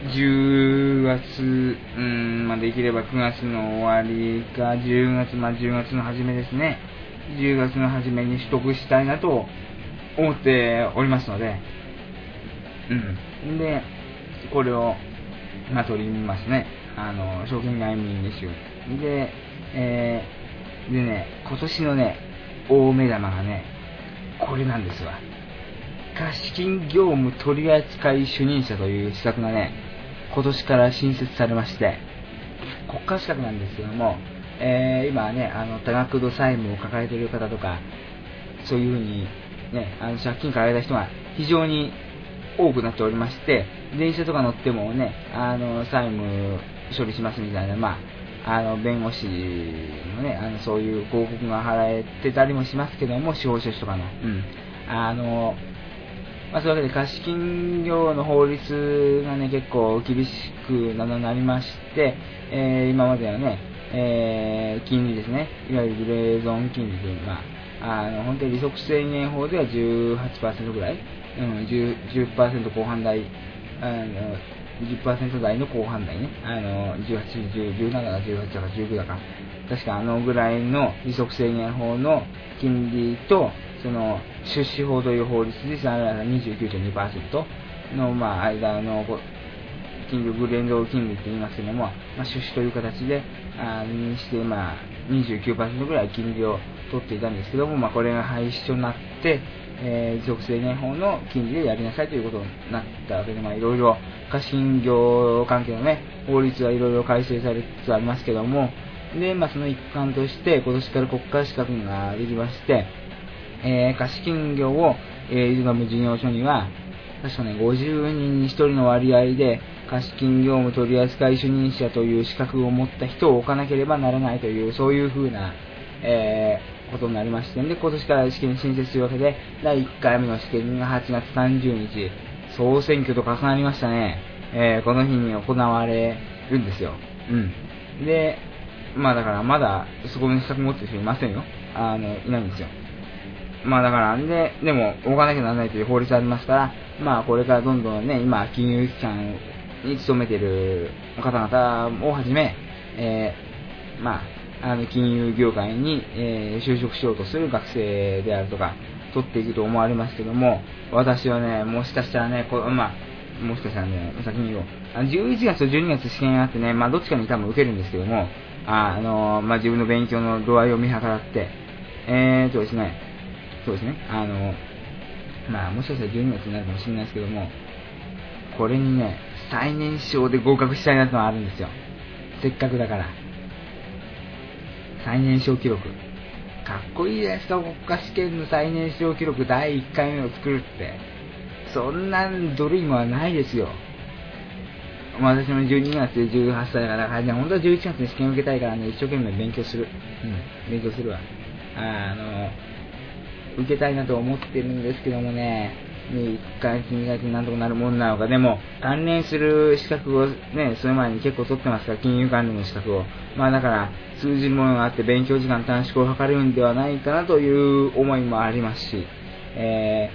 ー、10月、うん、まあ、できれば9月の終わりか、10月、まあ、10月の初めですね、10月の初めに取得したいなと思っておりますので、うん。で、これを、まあ、取りますね。あの、証券外務員ですよ。で、えー、でね、今年のね、大目玉がね、これなんですわ。貸金業務取扱主任者という資格がね、今年から新設されまして、国家資格なんですけども、えー、今ね、あの、多額度債務を抱えている方とか、そういうふうにね、あの借金抱えた人が非常に多くなっておりまして、電車とか乗ってもね、あの、債務処理しますみたいな、まあ、あの、弁護士のね、あの、そういう広告が払えてたりもしますけども、司法書士とかの。うん。あの、まあ、そういうわけで貸金業の法律がね、結構厳しくななりまして、えー、今まではね、えー、金利ですね、いわゆるグレーゾーン金利という、まあ、あの、本当に利息制限法では18%ぐらい、うん、10%, 10後半台、あの、10%台の後半台ね、あの、18、17だか18だか19だか、確かあのぐらいの利息制限法の金利と、その、出資法という法律で、29.2%の、まあ、間の、金利、ブレンド金利って言いますけども、まあ、出資という形で、あにして、まあ、29%ぐらい金利を取っていたんですけども、まあ、これが廃止となって、えー、持続制限法の金利でやりなさいということになったわけで、まあ、いろいろ貸金業関係のね、法律はいろいろ改正されつつありますけども、で、まあ、その一環として、今年から国家資格ができまして、えー、貸金業を、えー、営む事業所には、確かね、50人に1人の割合で、貸金業務取扱主任者という資格を持った人を置かなければならないという、そういう風な、えー、ことになりまして、で、今年から試験申請するわけで、第1回目の試験が8月30日、総選挙と重なりましたね。えー、この日に行われるんですよ。うん。で、まあだからまだそこに資格持ってる人いませんよ。あの、いないんですよ。まあだから、んで、でも、置かなきゃならないという法律ありますから、まあこれからどんどんね、今、金融機関に勤めている方々をはじめ、えー、まあ、あの、金融業界に、えー、就職しようとする学生であるとか、取っていくと思われますけども、私はね、もしかしたらね、こまあ、もしかしたらね、先に言おう。11月と12月試験があってね、まあ、どっちかに多分受けるんですけども、あ、あのまあ、自分の勉強の度合いを見計らって、えーとですね、そうですね、あの、まあ、もしかしたら12月になるかもしれないですけども、これにね、最年少で合格したいなってのがあるんですよ。せっかくだから。最年少記録。かっこいいじゃないですか、国家試験の最年少記録第1回目を作るって。そんなドリームはないですよ。私も12月で18歳だから、ね、本当は11月に試験を受けたいからね、一生懸命勉強する。うん、勉強するわ。あの、受けたいなと思ってるんですけどもね、1ヶ月、2ヶ月になんとかなるもんなのか、でも、関連する資格をね、その前に結構取ってますから、金融関連の資格を。まあだから、通じるものがあって勉強時間短縮を図るんではないかなという思いもありますし、え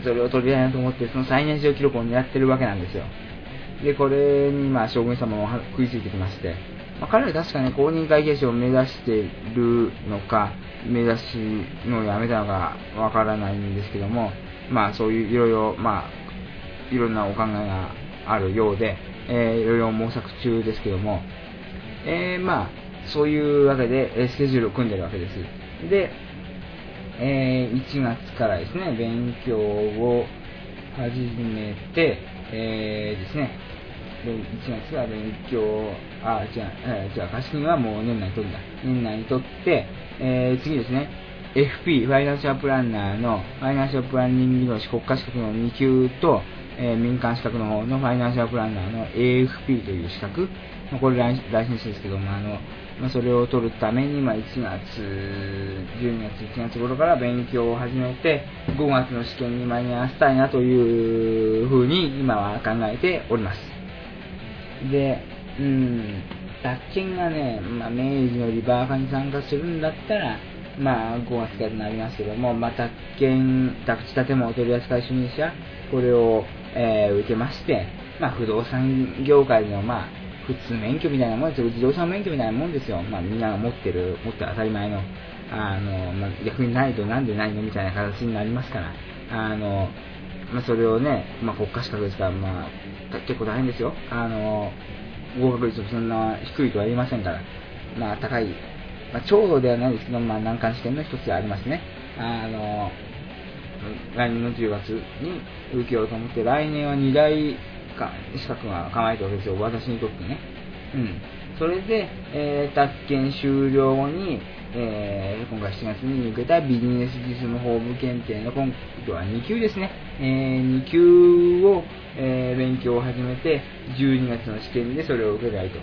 ー、それを取りたいなと思って、その最年少記録を狙ってるわけなんですよ。で、これに、まあ、将軍様も食いついてきまして、まあ、彼は確かね、公認会計士を目指してるのか、目指しのをやめたのかわからないんですけども、まあ、そういういろいろ、まあ、いろんなお考えがあるようで、えー、いろいろ模索中ですけども、えー、まあ、そういうわけで、スケジュールを組んでるわけです。で、えー、1月からですね、勉強を始めて、えー、ですね、1月は勉強、あ、違う、えー、違う、貸金はもう年内に取るんだ。年内に取って、えー、次ですね、FP、ファイナンシャルプランナーの、ファイナンシャルプランニング技能士国家資格の2級と、えー、民間資格の方のファイナンシャルプランナーの AFP という資格、まあこれライライセンスですけども、あの、まあ、それを取るために、まあ、1月、12月、1月頃から勉強を始めて、5月の試験に間に合わせたいなというふうに今は考えております。で、うん、宅建がね、まあ、明治のリバー化に参加するんだったら、まあ、5月からになりますけども、まあ、宅建、宅地建物取扱主任者、これを、えー、受けまして、まあ、不動産業界の、まあ、普通免許みたいなもんですよ。自動車免許みたいなもんですよ。まあみんなが持ってる、持って当たり前の、あの、まあ、逆にないとなんでないの？みたいな形になりますから、あの、まあそれをね、まあ国家資格ですから、まあ結構大変ですよ。あの、合格率もそんな低いとは言いませんから、まあ高い、まあ超度ではないですけど、まあ難関試験の一つでありますね。あの、来年の10月に受けようと思って、来年は2大資格が構えたわけですよ、私にとってね。うん。それで、えー、宅建終了後に、えー、今回7月に受けたビジネス実務法務検定の今度は2級ですね。えー、2級を、えー、勉強を始めて、12月の試験でそれを受けたいと。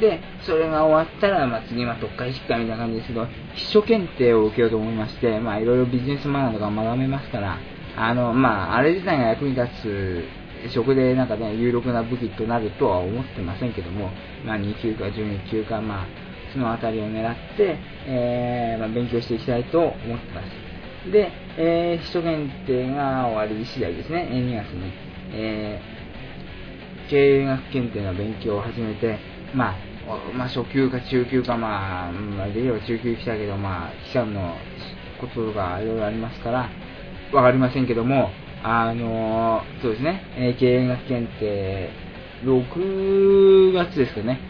で、それが終わったら、まあ、次は特会執会みたいな感じですけど、秘書検定を受けようと思いまして、まあ、いろいろビジネスマナーとか学べますから、あの、まあ、あれ自体が役に立つ食でなんかね、有力な武器となるとは思ってませんけども、まあ、2級か12級か、まあ、そのあたりを狙って、えー、まあ、勉強していきたいと思ってます。で、えー、秘書検定が終わり次第ですね、2月に、えー、経営学検定の勉強を始めて、まあ、まあ、初級か中級か、まあ、まあ、できれば中級行きたけど、まあ、期間のこととかいろいろありますから、わかりませんけども、あの、そうですね、え、経営学検定、6月ですかね。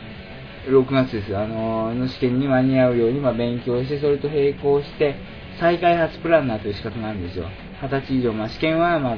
6月です。あの、の試験に間に合うように、まあ、勉強して、それと並行して、再開発プランナーという資格があるんですよ。20歳以上、まあ、試験は、まあ、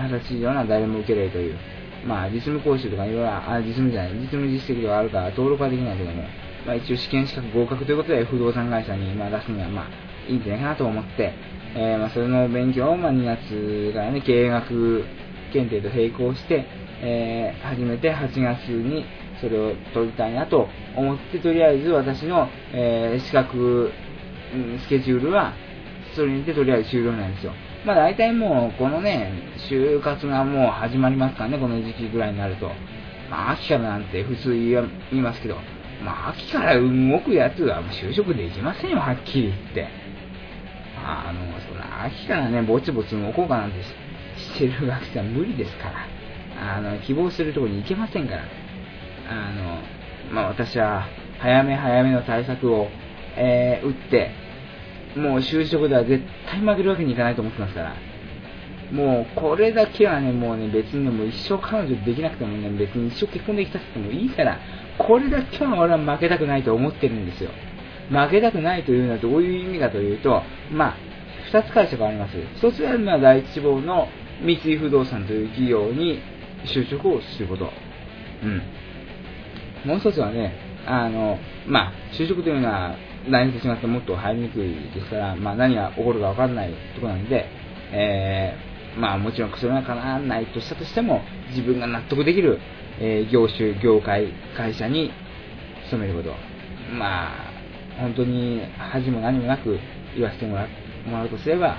20歳以上なら誰も受けれるという。まあ、実務講習とかいろいろ、あ、実務じゃない、実務実績とかあるから登録はできないけども、まあ、一応試験資格合格ということで、不動産会社に、まあ、出すには、まあ、いいんじゃないかなと思って、えー、まあ、それの勉強を、まあ、2月からね、経営学検定と並行して、えー、始めて8月にそれを取りたいなと思って、とりあえず私の、えー、資格、スケジュールは、それにてとりあえず終了なんですよ。まあ大体もう、このね、就活がもう始まりますからね、この時期ぐらいになると。まあ秋からなんて普通言いますけど、まあ秋から動くやつは就職できませんよ、はっきり言って。あの、その秋からね、ぼちぼち動こうかなんてしてる学生は無理ですから、あの、希望するところに行けませんから、あの、まあ、私は、早め早めの対策を、えー、打って、もう就職では絶対負けるわけにいかないと思ってますから、もうこれだけはね、もうね、別にね、もう一生彼女できなくてもね、別に一生結婚できたくてもいいから、これだけは俺は負けたくないと思ってるんですよ。負けたくないというのはどういう意味かというと、まあ、二つ解釈があります。一つは、まあ、第一志望の三井不動産という企業に就職をすること。うん。もう一つはね、あの、まあ、就職というのは、何としますともっと入りにくいですから、まあ、何が起こるか分からないところなんで、えまあもちろんそれが叶わないとしたとしても、自分が納得できる、えー、業種、業界、会社に勤めること。まあ、本当に恥も何もなく言わせてもらうとすれば、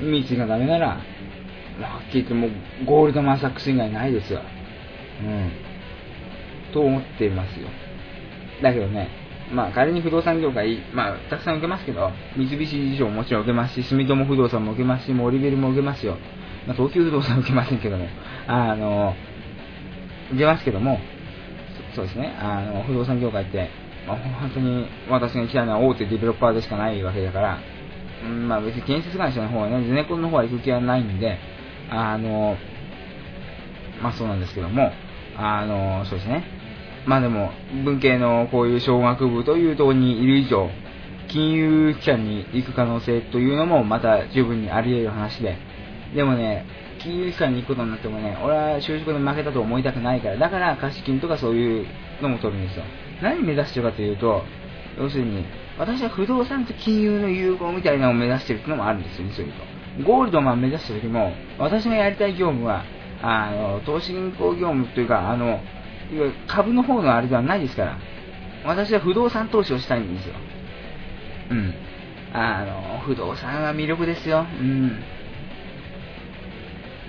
道がダメなら、まあ、はっきり言ってもゴールドマンサックス以外ないですよ。うん。と思っていますよ。だけどね、まあ仮に不動産業界、まあたくさん受けますけど、三菱地所ももちろん受けますし、住友不動産も受けますし、森ビルも受けますよ。まあ東急不動産受けませんけども、あの、受けますけども、そうですね、あの、不動産業界って、まあ、本当に私が行きたいのは大手ディベロッパーでしかないわけだから、うん、まあ別に建設会社の方はね、ゼネコンの方は行く気はないんで、あの、まあそうなんですけども、あの、そうですね。まあでも、文系のこういう小学部というところにいる以上、金融機関に行く可能性というのもまた十分にあり得る話で、でもね、金融機関に行くことになってもね、俺は就職で負けたと思いたくないから、だから貸金とかそういうのも取るんですよ。何目指してるかというと、要するに、私は不動産と金融の融合みたいなのを目指してるっていうのもあるんですよね、そういうと。ゴールドマン目指した時も、私がやりたい業務は、あの、投資銀行業務というか、あの、株の方のあれではないですから、私は不動産投資をしたいんですよ。うん。あの、不動産は魅力ですよ。うん。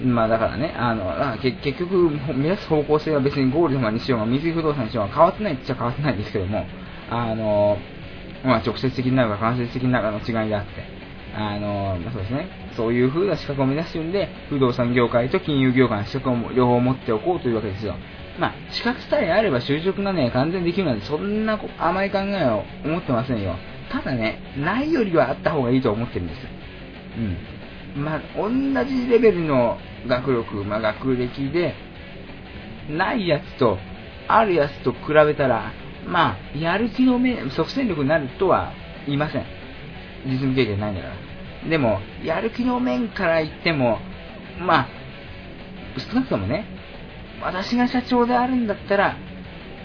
まあだからね、あの、結局、目指す方向性は別にゴールドマンにしようが、三井不動産にしようが変わってないっちゃ変わってないんですけども、あの、まあ直接的になるか間接的になるかの違いであって、あの、まあ、そうですね、そういう風な資格を目指してるんで、不動産業界と金融業界の資格を両方持っておこうというわけですよ。まあ、資格さえあれば就職がね、完全できるなんて、そんな甘い考えを思ってませんよ。ただね、ないよりはあった方がいいと思ってるんです。うん。まあ、同じレベルの学力、まあ、学歴で、ないやつと、あるやつと比べたら、まあ、やる気の面、即戦力になるとは言いません。実務経験ないんだから。でも、やる気の面から言っても、まあ、少なくともね、私が社長であるんだったら、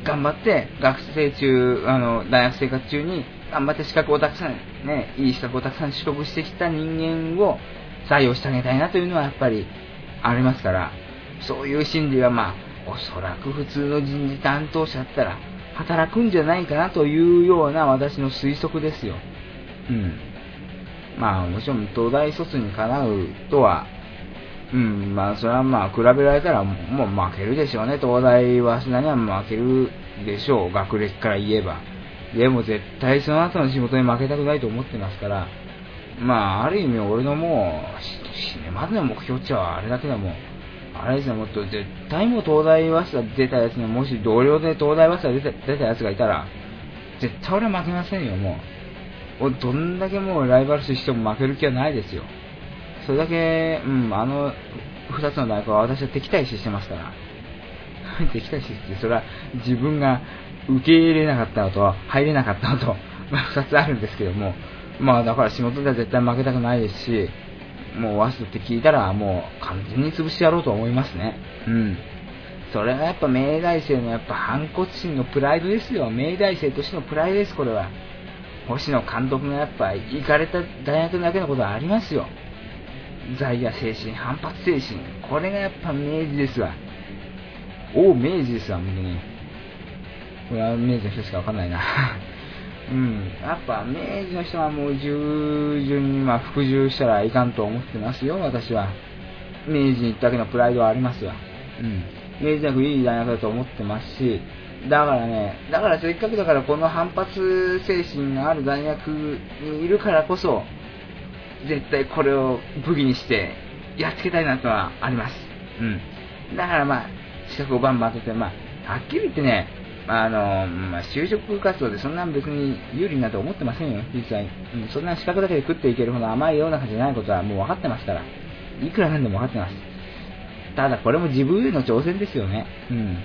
頑張って学生中、あの、大学生活中に頑張って資格をたくさん、ね、いい資格をたくさん取得してきた人間を採用してあげたいなというのはやっぱりありますから、そういう心理はまあ、おそらく普通の人事担当者だったら働くんじゃないかなというような私の推測ですよ。うん。まあもちろん東大卒にかなうとは、うん、まあそれはまあ比べられたらもう負けるでしょうね。東大はしなには負けるでしょう。学歴から言えば。でも絶対その後の仕事に負けたくないと思ってますから、まあある意味俺のもう死ねまでの目標っちゃあれだけでもあれですね、もっと絶対もう東大早稲田出たやつにもし同僚で東大早稲田出た出たやつがいたら、絶対俺は負けませんよ、もう。どんだけもうライバル視しても負ける気はないですよ。それだけ、うん、あの、二つの大学は私は敵対視してますから。敵対視って、それは自分が受け入れなかったのと、入れなかったのと、ま あ二つあるんですけども、まあだから仕事では絶対負けたくないですし、もうワスって聞いたらもう完全に潰してやろうと思いますね。うん。それがやっぱ明大生のやっぱ反骨心のプライドですよ。明大生としてのプライドです、これは。星野監督がやっぱ行かれた大学だけのことはありますよ。在野精神、反発精神。これがやっぱ明治ですわ。お明治ですわ、本当に。これは明治の人しかわかんないな。うん、やっぱ明治の人はもう従順にまあ服従したらいかんと思ってますよ、私は。明治に行っただけのプライドはありますわ。うん。明治大学いい大学だと思ってますし、だからね、だからせっかくだからこの反発精神がある大学にいるからこそ、絶対これを武器にしてやっつけたいなとはあります。うん。だからまあ、資格をバンバン取って、まあ、はっきり言ってね、あの、まあ、就職活動でそんな別に有利になと思ってませんよ、実際。うん、そんな資格だけで食っていけるほど甘い世の中じゃないことはもう分かってますから。いくらなんでも分かってます。ただこれも自分への挑戦ですよね。うん。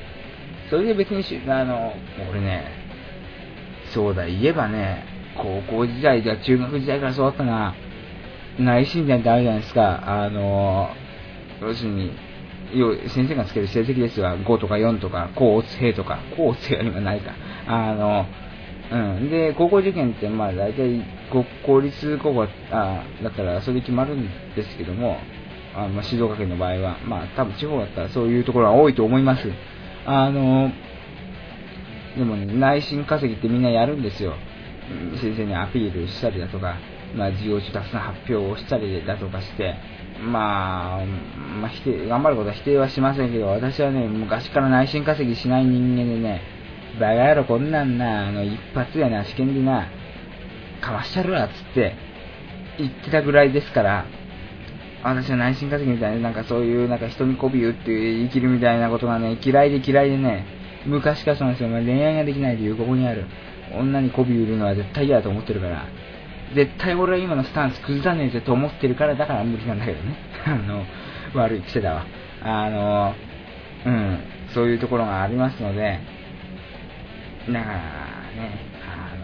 それで別にあの、俺ね、そうだ、言えばね、高校時代では中学時代からそうだったな、内申点ってあるじゃないですか。あの、要するに、要先生がつける成績ですが、5とか4とか、高乙兵とか、高乙兵はないか。あの、うん。で、高校受験って、まあ、大体、公立高校あだったら、それで決まるんですけども、あまあ、静岡県の場合は。まあ、多分地方だったらそういうところは多いと思います。あの、でもね、内心稼ぎってみんなやるんですよ。先生にアピールしたりだとか、まあ、事業中たくさん発表をしたりだとかして、まあ、まあ、否定、頑張ることは否定はしませんけど、私はね、昔から内心稼ぎしない人間でね、バカ野郎こんなんな、あの、一発やな、試験でな、かわしたるわ、つって、言ってたぐらいですから、私は内心稼ぎみたいな、なんかそういう、なんか人に媚び打って生きるみたいなことがね、嫌いで嫌いでね、昔からそうなんですよ、まあ、恋愛ができない理由、ここにある。女に媚び売るのは絶対嫌だと思ってるから、絶対俺は今のスタンス崩さねえぜと思ってるから、だから無理なんだけどね。あの、悪い癖だわ。あの、うん、そういうところがありますので、だからね、あ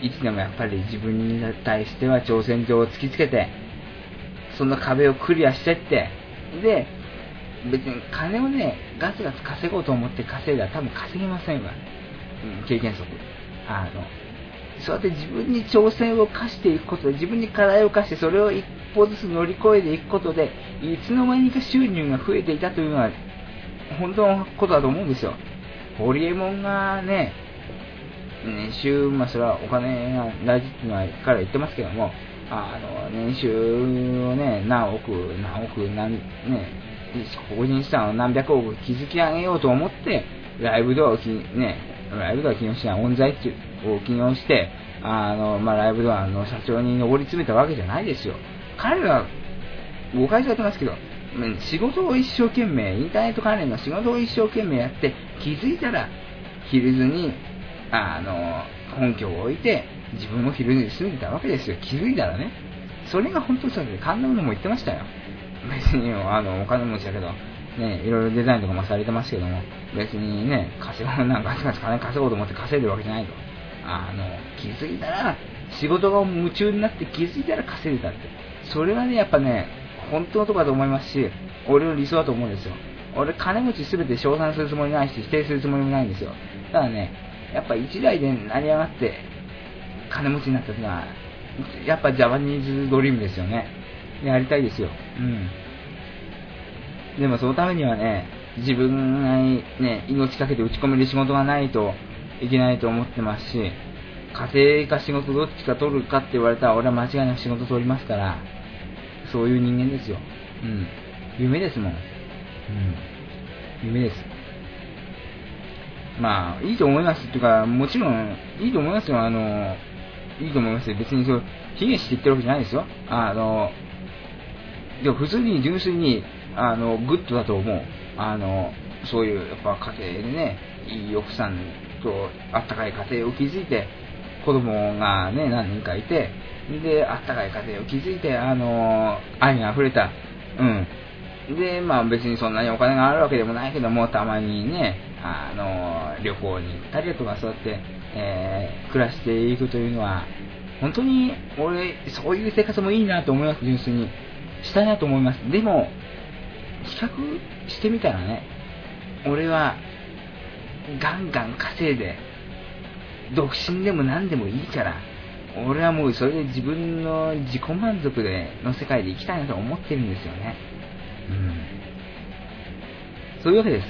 の、いつでもやっぱり自分に対しては挑戦状を突きつけて、その壁をクリアしてって、で、別に金をね、ガツガツ稼ごうと思って稼いだら多分稼げませんわ。うん、経験則。あの、そうやって自分に挑戦を課していくことで、自分に課題を課して、それを一歩ずつ乗り越えていくことで、いつの間にか収入が増えていたというのは、本当のことだと思うんですよ。ホリエモンがね、年収、まあそれはお金が大事っていうのは彼は言ってますけども、あの、年収をね、何億、何億、何、ね、個人資産を何百億築き上げようと思って、ライブドアをき、ね、ライブドア起用しない、オンザイを起用して、あの、まあ、ライブドアの社長に上り詰めたわけじゃないですよ。彼ら、誤解されてますけど、仕事を一生懸命、インターネット関連の仕事を一生懸命やって、気づいたら、ヒルズに、あの、本拠を置いて、自分もヒルズに住んでたわけですよ。気づいたらね。それが本当にそうで、神田のも言ってましたよ。別に、あの、お金持ちだけど、ね、いろいろデザインとかもされてますけども、別にね、稼ごう、なんかガツガツ金稼ごうと思って稼いでるわけじゃないと。あの、気づいたら、仕事が夢中になって気づいたら稼いでたって。それはね、やっぱね、本当のとこだと思いますし、俺の理想だと思うんですよ。俺、金持ちすべて称賛するつもりないし、否定するつもりもないんですよ。ただね、やっぱ一代で成り上がって、金持ちになった時は、やっぱジャパニーズドリームですよね。やりたいですよ。うん。でもそのためにはね、自分がね、命かけて打ち込める仕事がないといけないと思ってますし、家庭か仕事どっちか取るかって言われたら俺は間違いなく仕事取りますから、そういう人間ですよ。うん。夢ですもん。うん。夢です。まあ、いいと思いますっていうか、もちろん、いいと思いますよ。あの、いいと思いますよ。別にそう、卑下して言ってるわけじゃないですよ。あの、でも普通に純粋に、あの、グッドだと思う。あの、そういう、やっぱ家庭でね、いい奥さんとあったかい家庭を築いて、子供がね、何人かいて、で、あったかい家庭を築いて、あの、愛に溢れた、うん。で、まあ別にそんなにお金があるわけでもないけども、たまにね、あの、旅行に行ったりとか、そうやって、えー、暮らしていくというのは、本当に俺、そういう生活もいいなと思います、純粋に。したいなと思います。でも、比較してみたらね、俺は、ガンガン稼いで、独身でも何でもいいから、俺はもうそれで自分の自己満足での世界で生きたいなと思ってるんですよね。うん。そういうわけです。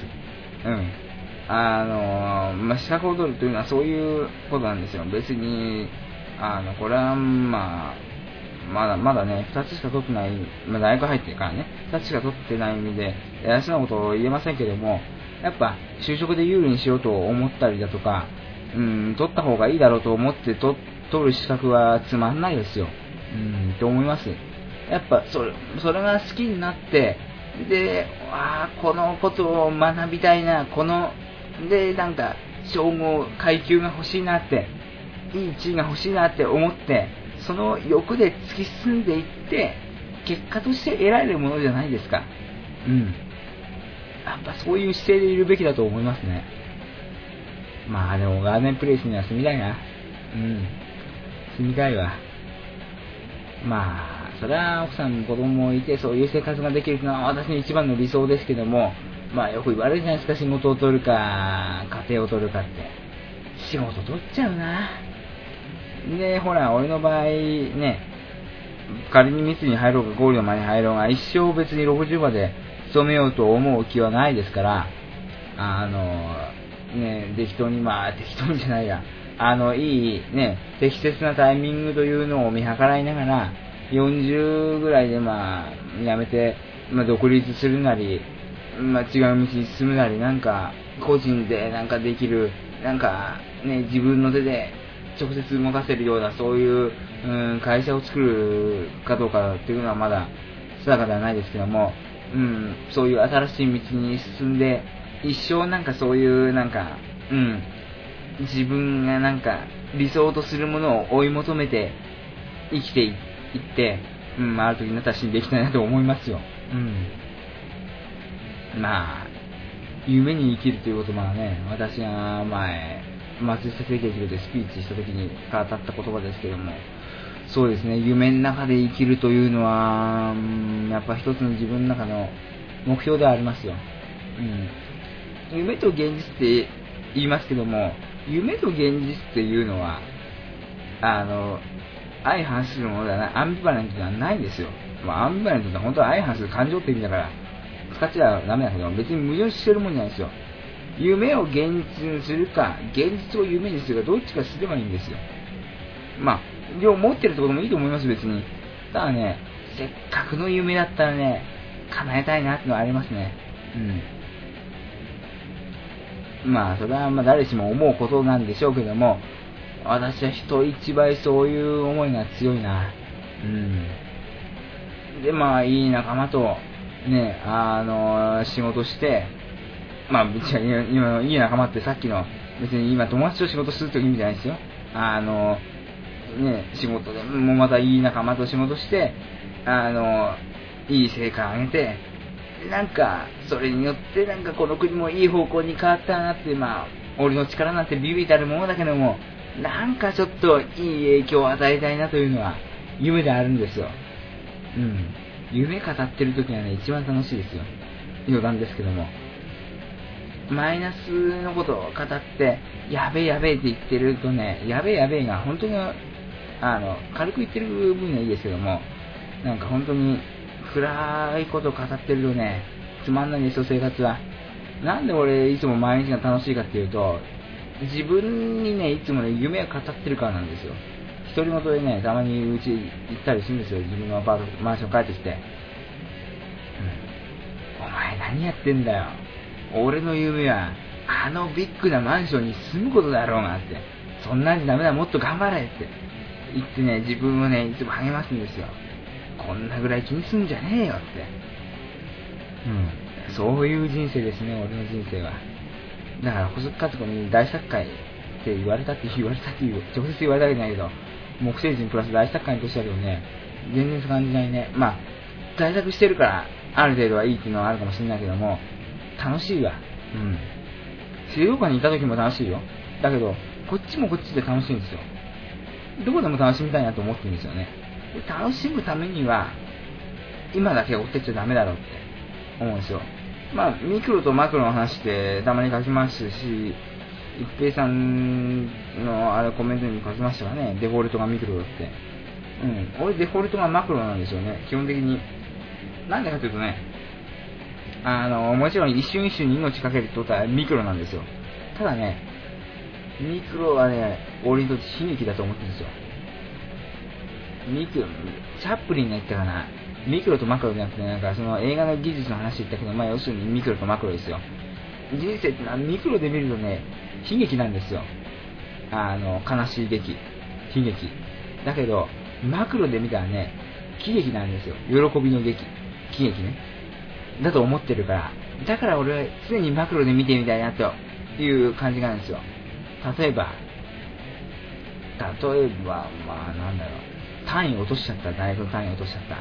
うん。あの、まあ、資格を取るというのはそういうことなんですよ。別に、あの、これは、まあ、まだ、まだね、2つしか取ってない、まあ、大学入ってるからね、2つしか取ってない意味で、偉そうなことを言えませんけども、やっぱ、就職で有利にしようと思ったりだとか、うん、取った方がいいだろうと思って取取る資格はつまんないですよ。うん、と思います。やっぱ、それ、それが好きになって、で、ああ、このことを学びたいな、この、で、なんか、称号、階級が欲しいなって、いい地位が欲しいなって思って、その欲で突き進んでいって、結果として得られるものじゃないですか。うん。やっぱそういう姿勢でいるべきだと思いますね。まあでもガーデンプレイスには住みたいな。うん。住みたいわ。まあ、それは奥さん子供もいてそういう生活ができるのは私の一番の理想ですけども、まあよく言われるじゃないですか、仕事を取るか、家庭を取るかって。仕事取っちゃうな。で、ほら、俺の場合ね、仮に密に入ろうがゴールの前に入ろうが、一生別に60まで勤めようと思う気はないですから、あの、ね、適当に、まあ、適当にじゃないや、あの、いい、ね、適切なタイミングというのを見計らいながら、40ぐらいで、まあ、やめて、まあ、独立するなり、まあ、違う道に進むなり、なんか、個人でなんかできる、なんか、ね、自分の手で直接動かせるような、そういう、うん、会社を作るかどうかっていうのはまだ定かではないですけども、うん、そういう新しい道に進んで、一生なんかそういうなんか、うん、自分がなんか理想とするものを追い求めて生きていって、うん、ある時になったら死んでいきたいなと思いますよ。うん。まあ、夢に生きるという言葉はね、私が前、松下政権でスピーチした時に語った言葉ですけども、そうですね、夢の中で生きるというのは、うん、やっぱ一つの自分の中の目標ではありますよ。うん。夢と現実って言いますけども、夢と現実っていうのは、あの、相反するものではない、アンビバレントではないんですよ。まあ、アンビバレントって本当は相反する感情って意味だから、使っちゃダメだけど、別に矛盾してるもんじゃないですよ。夢を現実にするか、現実を夢にするか、どっちかすればいいんですよ。まあ、両持ってるってこともいいと思います、別に。ただね、せっかくの夢だったらね、叶えたいなってのはありますね。うん。まあ、それはま誰しも思うことなんでしょうけども、私は人一倍そういう思いが強いな。うん。で、まあ、いい仲間と、ね、あの、仕事して、まあ、別に今、いい仲間ってさっきの、別に今友達と仕事するという意味じゃないですよ。あの、ね、仕事でもまたいい仲間と仕事して、あの、いい成果を上げて、なんか、それによってなんかこの国もいい方向に変わったなって、まあ、俺の力なんてビビたるものだけども、なんかちょっといい影響を与えたいなというのは夢であるんですよ。うん。夢語ってる時はね、一番楽しいですよ。余談ですけども。マイナスのことを語って、やべえやべえって言ってるとね、やべえやべえが本当に、あの、軽く言ってる分にはいいですけども、なんか本当に暗いことを語ってるとね、つまんないんですよ、生活は。なんで俺いつも毎日が楽しいかっていうと、自分にね、いつもね、夢を語ってるからなんですよ。独り言でね、たまにうち行ったりするんですよ。自分の、マンション帰ってきて。うん、お前何やってんだよ。俺の夢は、あのビッグなマンションに住むことだろうがって。そんなんじゃダメだ、もっと頑張れって言ってね、自分をね、いつも励ますんですよ。こんなぐらい気にすんじゃねえよって。うん。そういう人生ですね、俺の人生は。だから、細木和子に大作家って言われたって言われたっていう、直接言われたわけじゃないけど、木星人プラス大作家にとしてはでもね、全然感じないね。まあ、在宅してるから、ある程度はいいっていうのはあるかもしれないけども、楽しいわ。うん。静岡にいた時も楽しいよ。だけど、こっちもこっちで楽しいんですよ。どこでも楽しみたいなと思ってるんですよね。で楽しむためには、今だけ追ってっちゃダメだろうって思うんですよ。まあ、ミクロとマクロの話ってたまに書きますし、一平さんのあれコメントにも書きましたがね、デフォルトがミクロだって。うん。俺デフォルトがマクロなんですよね、基本的に。なんでかというとね、あの、もちろん一瞬一瞬に命かけるってことはミクロなんですよ。ただね、ミクロはね、俺にとって悲劇だと思ってるんですよ。ミクロ、チャップリンが言ったかな、ミクロとマクロじゃなくて、なんかその映画の技術の話言ったけど、まあ要するにミクロとマクロですよ。人生ってのはミクロで見るとね、悲劇なんですよ。あの、悲しい劇、悲劇。だけど、マクロで見たらね、喜劇なんですよ。喜びの劇、喜劇ね。だと思ってるから。だから俺は常にマクロで見てみたいなという感じなんですよ。例えば、例えば、まあなんだろう。単位落としちゃった。大学の単位落としちゃった。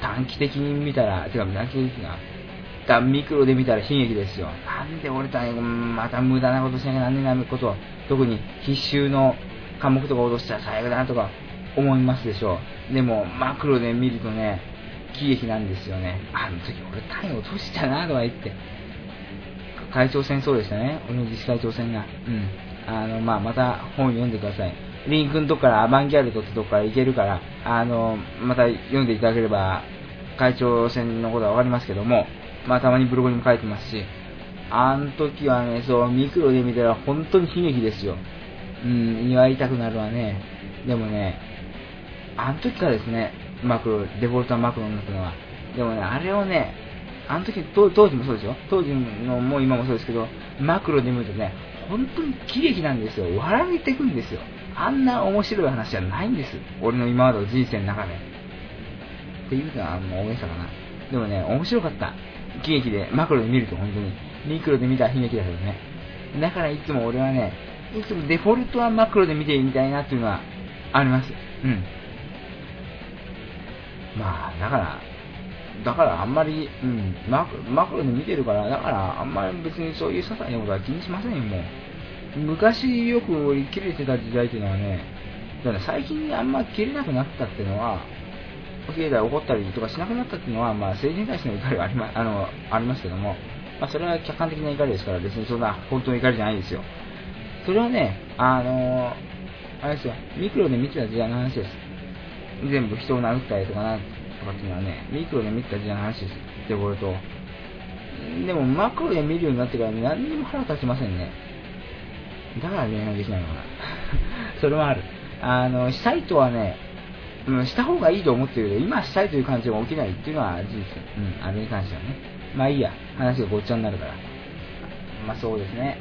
短期的に見たら、てか短期的な、がミクロで見たら悲劇ですよ。なんで俺たちまた無駄なことしなきゃなんねえなこと、特に必修の科目とか落としたら最悪だなとか思いますでしょう。でも、マクロで見るとね、喜劇なんですよね。あの時俺単位落としたなとか言って。会長戦そうでしたね。俺の自治会長選が。うん。あの、まあ、また本読んでください。リンクのとこからアバンギャルドってとこから行けるから、あの、また読んでいただければ、会長選のことはわかりますけども、まあたまにブログにも書いてますし、あの時はね、そう、ミクロで見たら本当に悲劇ですよ。うん、祝いたくなるわね。でもね、あの時からですね、マクロ、デフォルトはマクロになったのは。でもね、あれをね、あの時、当時もそうですよ。当時のもう今もそうですけど、マクロで見るとね、本当に喜劇なんですよ。笑えていくんですよ。あんな面白い話じゃないんです。俺の今までの人生の中で。っていうのは、もう大げさかな。でもね、面白かった。喜劇で、マクロで見ると本当に。ミクロで見たら悲劇だけどね。だからいつも俺はね、いつもデフォルトはマクロで見てみたいなっていうのはあります。うん。まあ、だから、だからあんまり、うん、マクマクロで見てるから、だからあんまり別にそういう些細なことは気にしませんよ、もう。昔よく切れてた時代っていうのはね、だから最近あんま切れなくなったっていうのは、経済怒ったりとかしなくなったっていうのは、まあ政治に対しての怒りはあり,、まあのありますけども、まあそれは客観的な怒りですから、別にそんな本当の怒りじゃないですよ。それはね、あのあれですよ、ミクロで見てた時代の話です。全部人を殴ったりとかなとかっていうのはね、ミクロで見た時代の話です。ってこれと。でもマクロで見るようになってから何にも腹立ちませんね。だから恋愛できないのかな。それはある。あの、したいとはね、うん、した方がいいと思ってるけど、今したいという感じが起きないっていうのは事実。うん、あれに関してはね。まあいいや、話がごっちゃになるから。まあそうですね。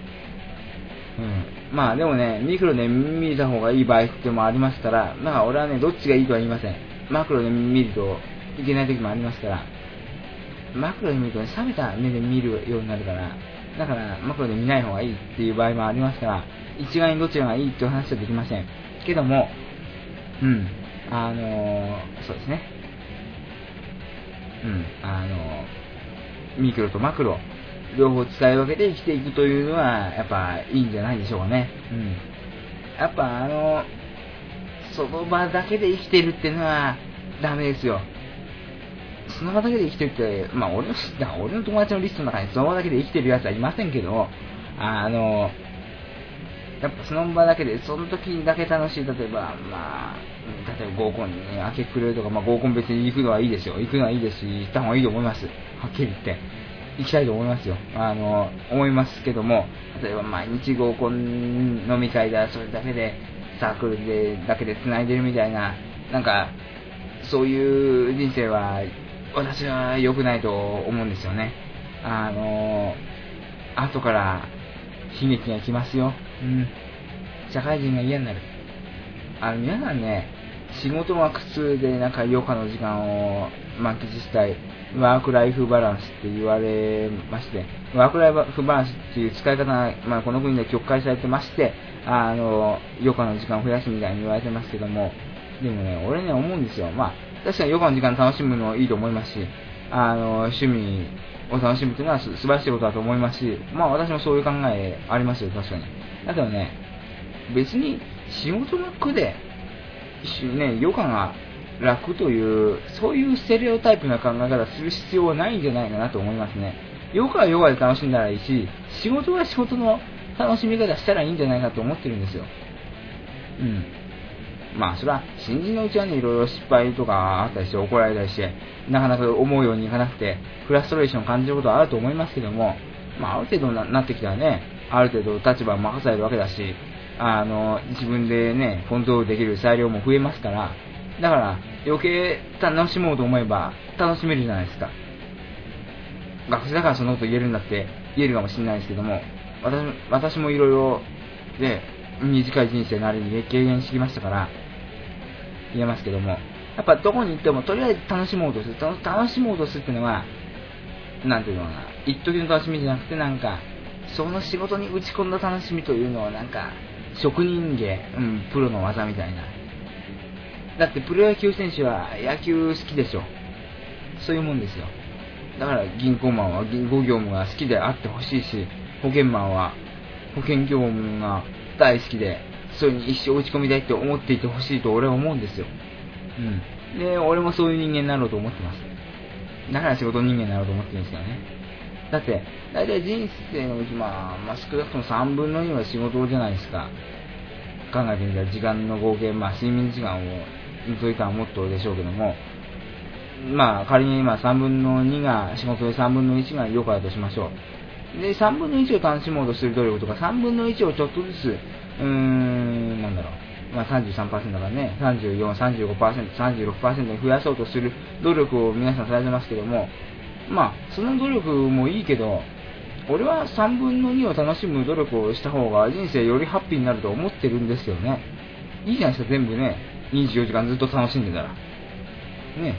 うん。まあでもね、ミクロで見た方がいい場合ってもありますから、まあ俺はね、どっちがいいとは言いません。マクロで見るといけない時もありますから、マクロで見るとね、冷めた目で見るようになるから、だからマクロで見ない方がいいっていう場合もありますから、一概にどちらがいいっていう話はできません。けども、うん、あのー、そうですね。うん、あのー、ミクロとマクロ、両方使い分けて生きていくというのは、やっぱいいんじゃないでしょうかね。うん。やっぱあの、その場だけで生きてるっていうのはダメですよ。その場だけで生きてるって、まあ俺の、俺の友達のリストの中にその場だけで生きてる奴はいませんけど、あの、やっぱその場だけで、その時だけ楽しい、例えば、まあ、例えば合コンに、ね、明け暮れるとか、まあ合コン別に行くのはいいですよ。行くのはいいですし、行った方がいいと思います。はっきり言って。行きたいと思いますよ。あの、思いますけども、例えば毎日合コン飲み会だ、それだけで、サークルで、だけで繋いでるみたいな、なんか、そういう人生は、私は良くないと思うんですよね。あの、後から悲劇が来ますよ。うん。社会人が嫌になる。あの、皆さんね、仕事が苦痛で、なんか余暇の時間を満喫したい。ワークライフバランスって言われまして、ワークライフバランスっていう使い方が、まあ、この国で曲解されてまして、あの、余暇の時間を増やすみたいに言われてますけども、でもね、俺ね、思うんですよ。まあ、確かに余暇の時間楽しむのはいいと思いますし、あの、趣味を楽しむっていうのは素晴らしいことだと思いますし、まあ私もそういう考えありますよ、確かに。だけどね、別に仕事の苦で、ね、余暇が楽という、そういうステレオタイプな考え方する必要はないんじゃないかなと思いますね。ヨガはヨガで楽しんだらいいし、仕事は仕事の楽しみ方したらいいんじゃないかと思ってるんですよ。うん。まあ、それは、新人のうちはね、いろいろ失敗とかあったりして、怒られたりして、なかなか思うようにいかなくて、フラストレーションを感じることはあると思いますけども、まあ、ある程度なってきたらね、ある程度立場を任されるわけだし、あの、自分でね、コントロールできる裁量も増えますから、だから余計楽しもうと思えば楽しめるじゃないですか。学生だからそんなこと言えるんだって言えるかもしれないですけども、私私もいろいろで短い人生なりに経験してきましたから、言えますけども、やっぱどこに行ってもとりあえず楽しもうとする。楽しもうとするっていうのは、なんていうのかな、一時の楽しみじゃなくてなんか、その仕事に打ち込んだ楽しみというのはなんか、職人芸、うん、プロの技みたいな。だってプロ野球選手は野球好きでしょ。そういうもんですよ。だから銀行マンは銀行業務が好きであってほしいし、保険マンは保険業務が大好きで、それに一生打ち込みたいって思っていてほしいと俺は思うんですよ。うん。で、俺もそういう人間になろうと思ってます。だから仕事人間になろうと思ってるんですよね。だって、大体人生のうち、まあ、まあ、少なくとも3分の2は仕事じゃないですか。考えてみたら時間の合計、まあ、睡眠時間を、そういう間はもっとでしょうけども、まあ、仮に今3分の2が仕事で3分の1が余暇だとしましょう。で、3分の1を楽しもうとする努力とか、3分の1をちょっとずつ、うーん、なんだろう、まあ33%だからね、34、35%、36%に増やそうとする努力を皆さんされてますけども、まあ、その努力もいいけど、俺は3分の2を楽しむ努力をした方が人生よりハッピーになると思ってるんですよね。いいじゃないですか、全部ね、24時間ずっと楽しんでたら。ね、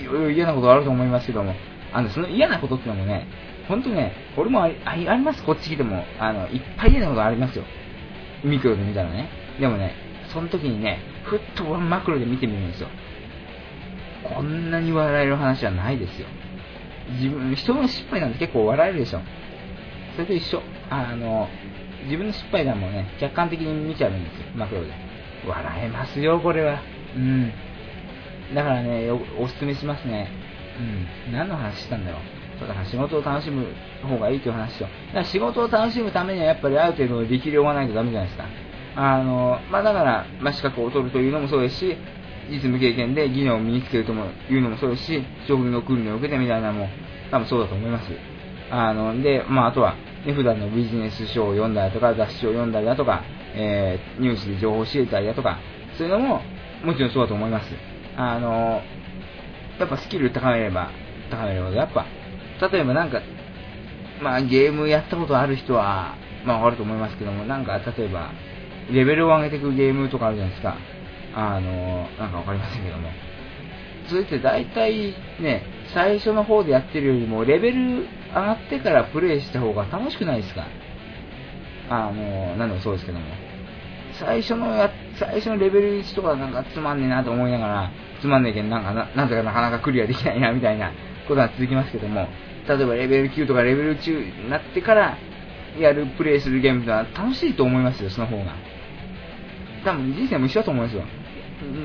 いろいろ嫌なことあると思いますけども、あの、その嫌なことってのもね、ほんとね、俺もありあります、こっち来ても。あの、いっぱい嫌なことありますよ。ミクロで見たらね。でもね、その時にね、ふっとマクロで見てみるんですよ。こんなに笑える話はないですよ。自分、人の失敗なんて結構笑えるでしょ。それと一緒。あの、自分の失敗談もね、客観的に見ちゃうんですよ、マクロで。笑えますよ、これは。うん。だからね、おすすめしますね。うん。何の話したんだろう。そうだから仕事を楽しむ方がいいという話と。だから仕事を楽しむためにはやっぱりある程度の力量がないとダメじゃないですか。あの、まあ、だから、まあ、資格を取るというのもそうですし、実務経験で技能を身につけるというのもそうですし、職業訓練を受けてみたいなのも多分そうだと思います。あの、で、まあ、あとは、ね、普段のビジネス書を読んだりとか、雑誌を読んだりだとか、えー、ニュースで情報を教えたりだとか、そういうのも、もちろんそうだと思います。あの、やっぱスキル高めれば、高めれば、やっぱ、例えばなんか、まあ、ゲームやったことある人は、まあ、わかると思いますけども、なんか、例えば、レベルを上げていくゲームとかあるじゃないですか。あの、なんかわかりませんけども。それって大体ね、最初の方でやってるよりも、レベル上がってからプレイした方が楽しくないですか？あの、何でもそうですけども。最初のや、最初のレベル1とかなんかつまんねえなと思いながら、つまんねえけどなんかな、なんとかなかなかクリアできないなみたいなことが続きますけども、例えばレベル9とかレベル10になってからやる、プレイするゲームは楽しいと思いますよ、その方が。多分人生も一緒だと思いますよ。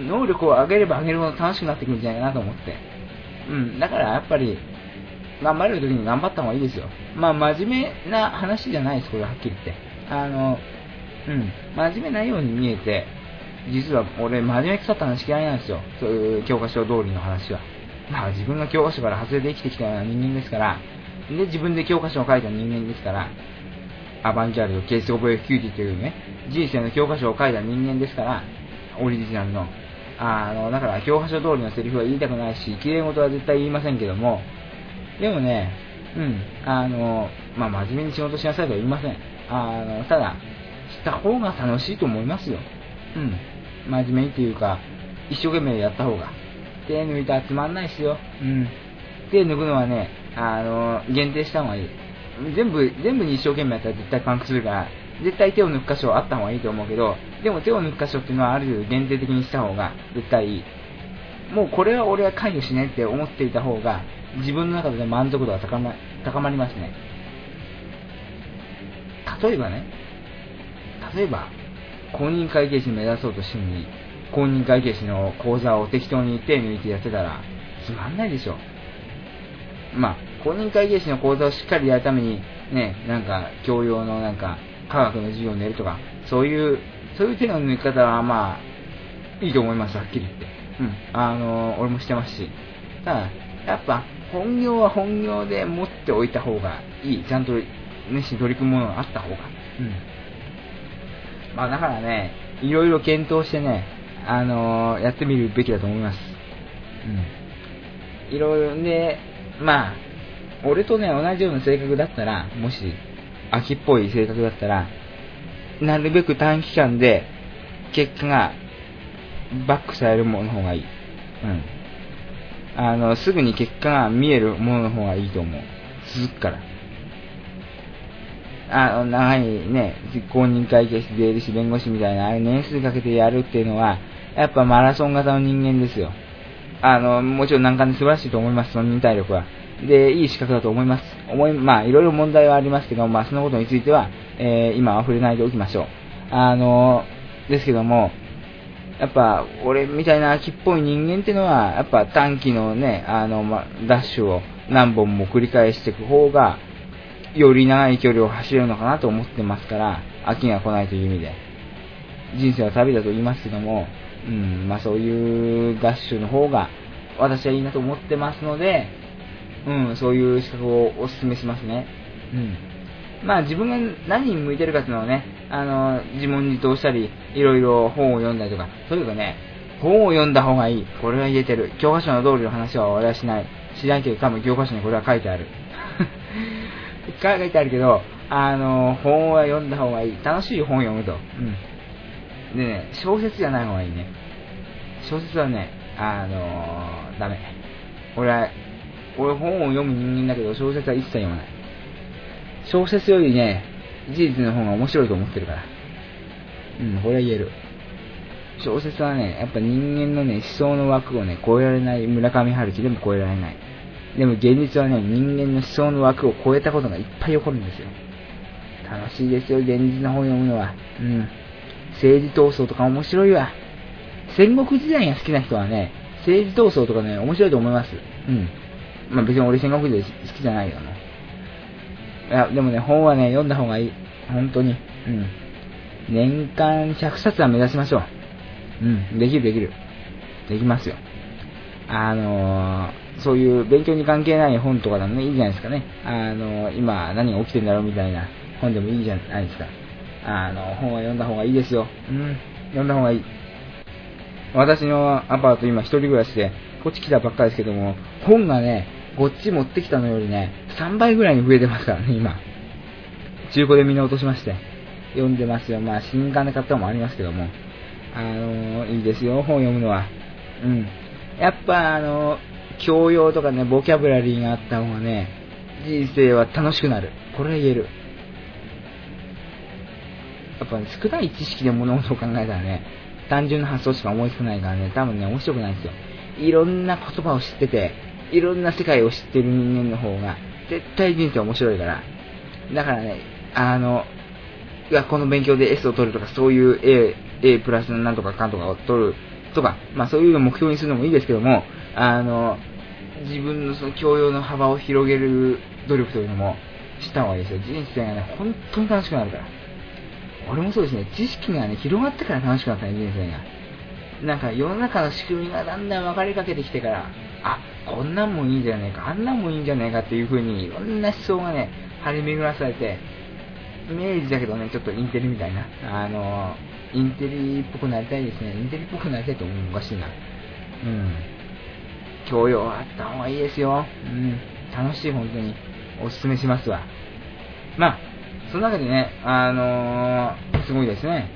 能力を上げれば上げるほど楽しくなってくるんじゃないかなと思って。うん、だからやっぱり、頑張れる時に頑張った方がいいですよ。まあ真面目な話じゃないです、これははっきり言って。あの、うん、真面目ないように見えて、実は俺真面目腐った話嫌いなんですよ。そういう教科書通りの話は。まあ自分が教科書から外れて生きてきたような人間ですから、で、自分で教科書を書いた人間ですから、アバンギャルド、ケースオブエフキューティというね、人生の教科書を書いた人間ですから、オリジナルの。あの、だから教科書通りのセリフは言いたくないし、綺麗事は絶対言いませんけども、でもね、うん、あの、まあ、真面目に仕事しなさいとは言いません。あの、ただ、した方が楽しいと思いますよ。うん。真面目にっていうか、一生懸命やった方が。手抜いたらつまんないっすよ。うん。手抜くのはね、あの、限定した方がいい。全部、全部に一生懸命やったら絶対パンクするから、絶対手を抜く箇所はあった方がいいと思うけど、でも手を抜く箇所っていうのはある程度限定的にした方が絶対いい。もうこれは俺は関与しないって思っていた方が、自分の中で満足度が高ま高まりますね。例えばね、例えば、公認会計士目指そうとしてもいい。公認会計士の講座を適当に手抜いてやってたら、つまんないでしょ。まあ、公認会計士の講座をしっかりやるために、ね、なんか、教養のなんか、科学の授業を寝るとか、そういう、そういう手の抜き方はまあ、いいと思います、はっきり言って。うん。あの、俺もしてますし。ただ、やっぱ、本業は本業で持っておいた方がいい。ちゃんと熱心に取り組むものがあった方が。うん。まあだからね、いろいろ検討してね、あのー、やってみるべきだと思います。うん。いろいろね、まあ、俺とね、同じような性格だったら、もし、秋っぽい性格だったら、なるべく短期間で、結果が、バックされるものの方がいい。うん。あの、すぐに結果が見えるものの方がいいと思う。続くから。あの、長いね、公認会計士、税理士、弁護士みたいな、あれ年数かけてやるっていうのは、やっぱマラソン型の人間ですよ。あの、もちろん難関で素晴らしいと思います、その忍耐力は。で、いい資格だと思います。思い、まあ、いろいろ問題はありますけど、まあ、そのことについては、えー、今は触れないでおきましょう。あの、ですけども、やっぱ、俺みたいな秋っぽい人間っていうのは、やっぱ短期のね、あの、ま、ダッシュを何本も繰り返していく方が、より長い距離を走れるのかなと思ってますから、秋が来ないという意味で。人生は旅だと言いますけども、うん、まあそういう合衆の方が私はいいなと思ってますので、うん、そういう資格をお勧めしますね。うん。まあ自分が何に向いてるかっていうのをね、あの、自問自答したり、いろいろ本を読んだりとか、とにかくね、本を読んだ方がいい。これは言えてる。教科書の通りの話は俺はしない。しないけど多分教科書にこれは書いてある。書いてあるけど、あの、本は読んだ方がいい。楽しい本読むと。うん。でね、小説じゃない方がいいね。小説はね、あのー、ダメ。俺は、俺本を読む人間だけど、小説は一切読まない。小説よりね、事実の方が面白いと思ってるから。うん、これは言える。小説はね、やっぱ人間のね、思想の枠をね、超えられない村上春樹でも超えられない。でも現実はね、人間の思想の枠を超えたことがいっぱい起こるんですよ。楽しいですよ、現実の本読むのは。うん。政治闘争とか面白いわ。戦国時代が好きな人はね、政治闘争とかね、面白いと思います。うん。まあ別に俺戦国時代好きじゃないけども。いや、でもね、本はね、読んだ方がいい。本当に。うん。年間100冊は目指しましょう。うん、できるできる。できますよ。あのー、そういう勉強に関係ない本とかでもね、いいじゃないですかね。あの、今何が起きてんだろうみたいな本でもいいじゃないですか。あの、本は読んだ方がいいですよ。うん、読んだ方がいい。私のアパート今一人暮らしで、こっち来たばっかですけども、本がね、こっち持ってきたのよりね、3倍ぐらいに増えてますからね、今。中古でみんな落としまして。読んでますよ。まあ、新刊で買ったのもありますけども。あのいいですよ、本読むのは。うん。やっぱ、あの教養とかね、ボキャブラリーがあった方がね、人生は楽しくなる。これは言える。やっぱ、ね、少ない知識で物事を考えたらね、単純な発想しか思いつかないからね、多分ね、面白くないんですよ。いろんな言葉を知ってて、いろんな世界を知ってる人間の方が、絶対人生面白いから。だからね、あの、学校の勉強で S を取るとか、そういう A、A プラスなんとかかんとかを取るとか、まあそういうのを目標にするのもいいですけども、あの、自分のその教養の幅を広げる努力というのもした方がいいですよ。人生がね、本当に楽しくなるから。俺もそうですね、知識がね、広がってから楽しくなったね、人生が。なんか世の中の仕組みがだんだん分かりかけてきてから、あ、こんなんもいいんじゃねえか、あんなんもいいんじゃねえかっていう風に、いろんな思想がね、張り巡らされて、イメージだけどね、ちょっとインテリみたいな、あの、インテリっぽくなりたいですね。インテリっぽくなりたいと思うおかしいな。うん。教養あった方がいいですよ。うん。楽しい、本当に。おすすめしますわ。まあ、その中でね、あのー、すごいですね。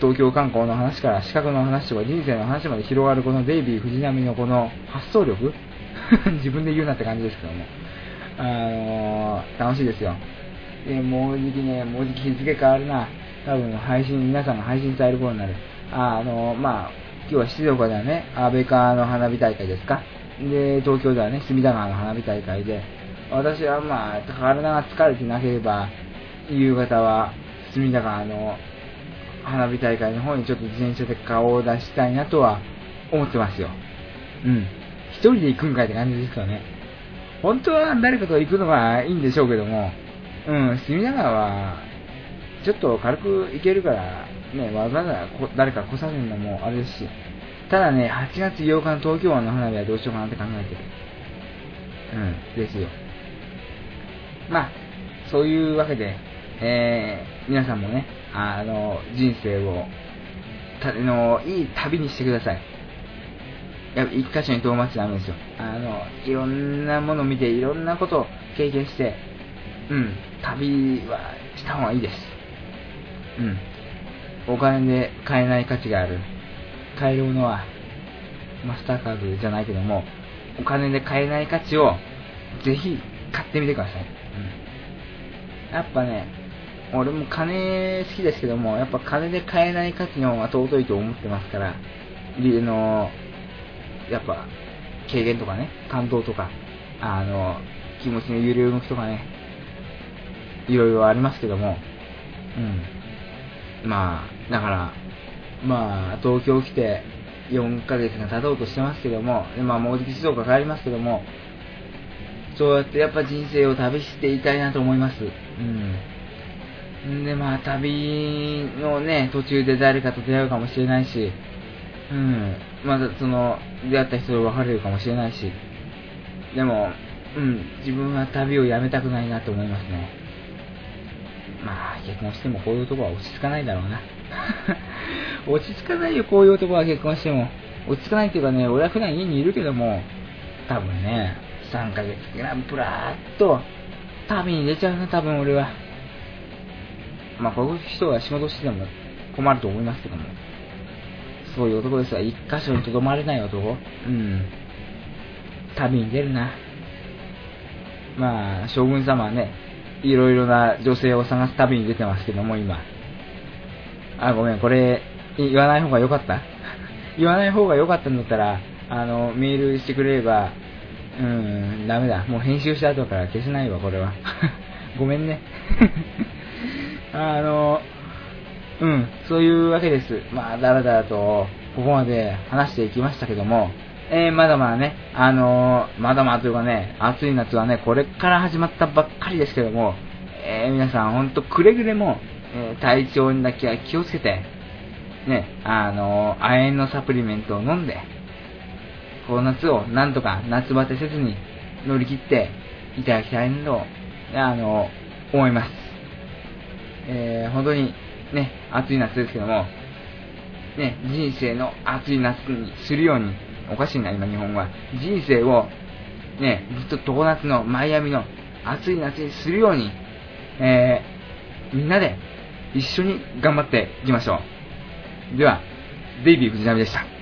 東京観光の話から資格の話とか人生の話まで広がるこのデイビー・藤波のこの発想力 自分で言うなって感じですけども。あのー、楽しいですよ。で、もうじきね、もうじき日付変わるな。多分配信、皆さんが配信される頃になる。あ、あの、まあ、今日は静岡ではね、安倍川の花火大会ですか。で、東京ではね、隅田川の花火大会で、私はまあ、体が疲れてなければ、夕方は隅田川の花火大会の方にちょっと自転車で顔を出したいなとは思ってますよ。うん。一人で行くんかいって感じですよね。本当は誰かと行くのがいいんでしょうけども、うん、隅田川は、ちょっと軽く行けるから、ね、わざわざ誰か来させるのもあれですし、ただね、8月8日の東京湾の花火はどうしようかなって考えてる。うん、ですよ。まあ、そういうわけで、えー、皆さんもね、あの、人生を、たの、いい旅にしてください。やっぱ一箇所に遠回しちゃダメですよ。あの、いろんなものを見て、いろんなことを経験して、うん、旅はした方がいいです。うん。お金で買えない価値がある。買えるものは、マスターカードじゃないけども、お金で買えない価値を、ぜひ買ってみてください。うん。やっぱね、俺も金好きですけども、やっぱ金で買えない価値の方が尊いと思ってますから、理の、やっぱ、軽減とかね、感動とか、あの、気持ちの揺れ動きとかね、いろいろありますけども、うん。まあ、だから、まあ、東京来て4ヶ月が経とうとしてますけども、まあ、もうじき静岡帰りますけども、そうやってやっぱ人生を旅していたいなと思います。うん。で、まあ、旅のね、途中で誰かと出会うかもしれないし、うん、まだその、出会った人と別れるかもしれないし、でも、うん、自分は旅をやめたくないなと思いますね。まあ、結婚してもこういう男は落ち着かないだろうな。落ち着かないよ、こういう男は結婚しても。落ち着かないっていうかね、俺は普段家にいるけども、多分ね、3ヶ月ぐらいプラーっと旅に出ちゃうな、多分俺は。まあ、こういう人は仕事してても困ると思いますけども。そういう男ですが、一箇所にとどまれない男うん。旅に出るな。まあ、将軍様はね、いろいろな女性を探す旅に出てますけども、今。あ、ごめん、これ、言わない方が良かった？言わない方が良かったんだったら、あの、メールしてくれれば、うん、ダメだ。もう編集した後から消せないわ、これは。ごめんね。あの、うん、そういうわけです。まあ、だらだらと、ここまで話していきましたけども、えー、まだまだね、あのー、まだまだというかね、暑い夏はね、これから始まったばっかりですけども、えー、皆さんほんとくれぐれも、え体調にだけは気をつけて、ね、あの亜鉛のサプリメントを飲んで、この夏をなんとか夏バテせずに乗り切っていただきたいと、あの思います。えー、本当にね、暑い夏ですけども、ね、人生の暑い夏にするように、おかしいな、今日本は。人生を、ね、ずっと常夏のマイアミの暑い夏にするように、えー、みんなで一緒に頑張っていきましょう。では、デイビー藤波でした。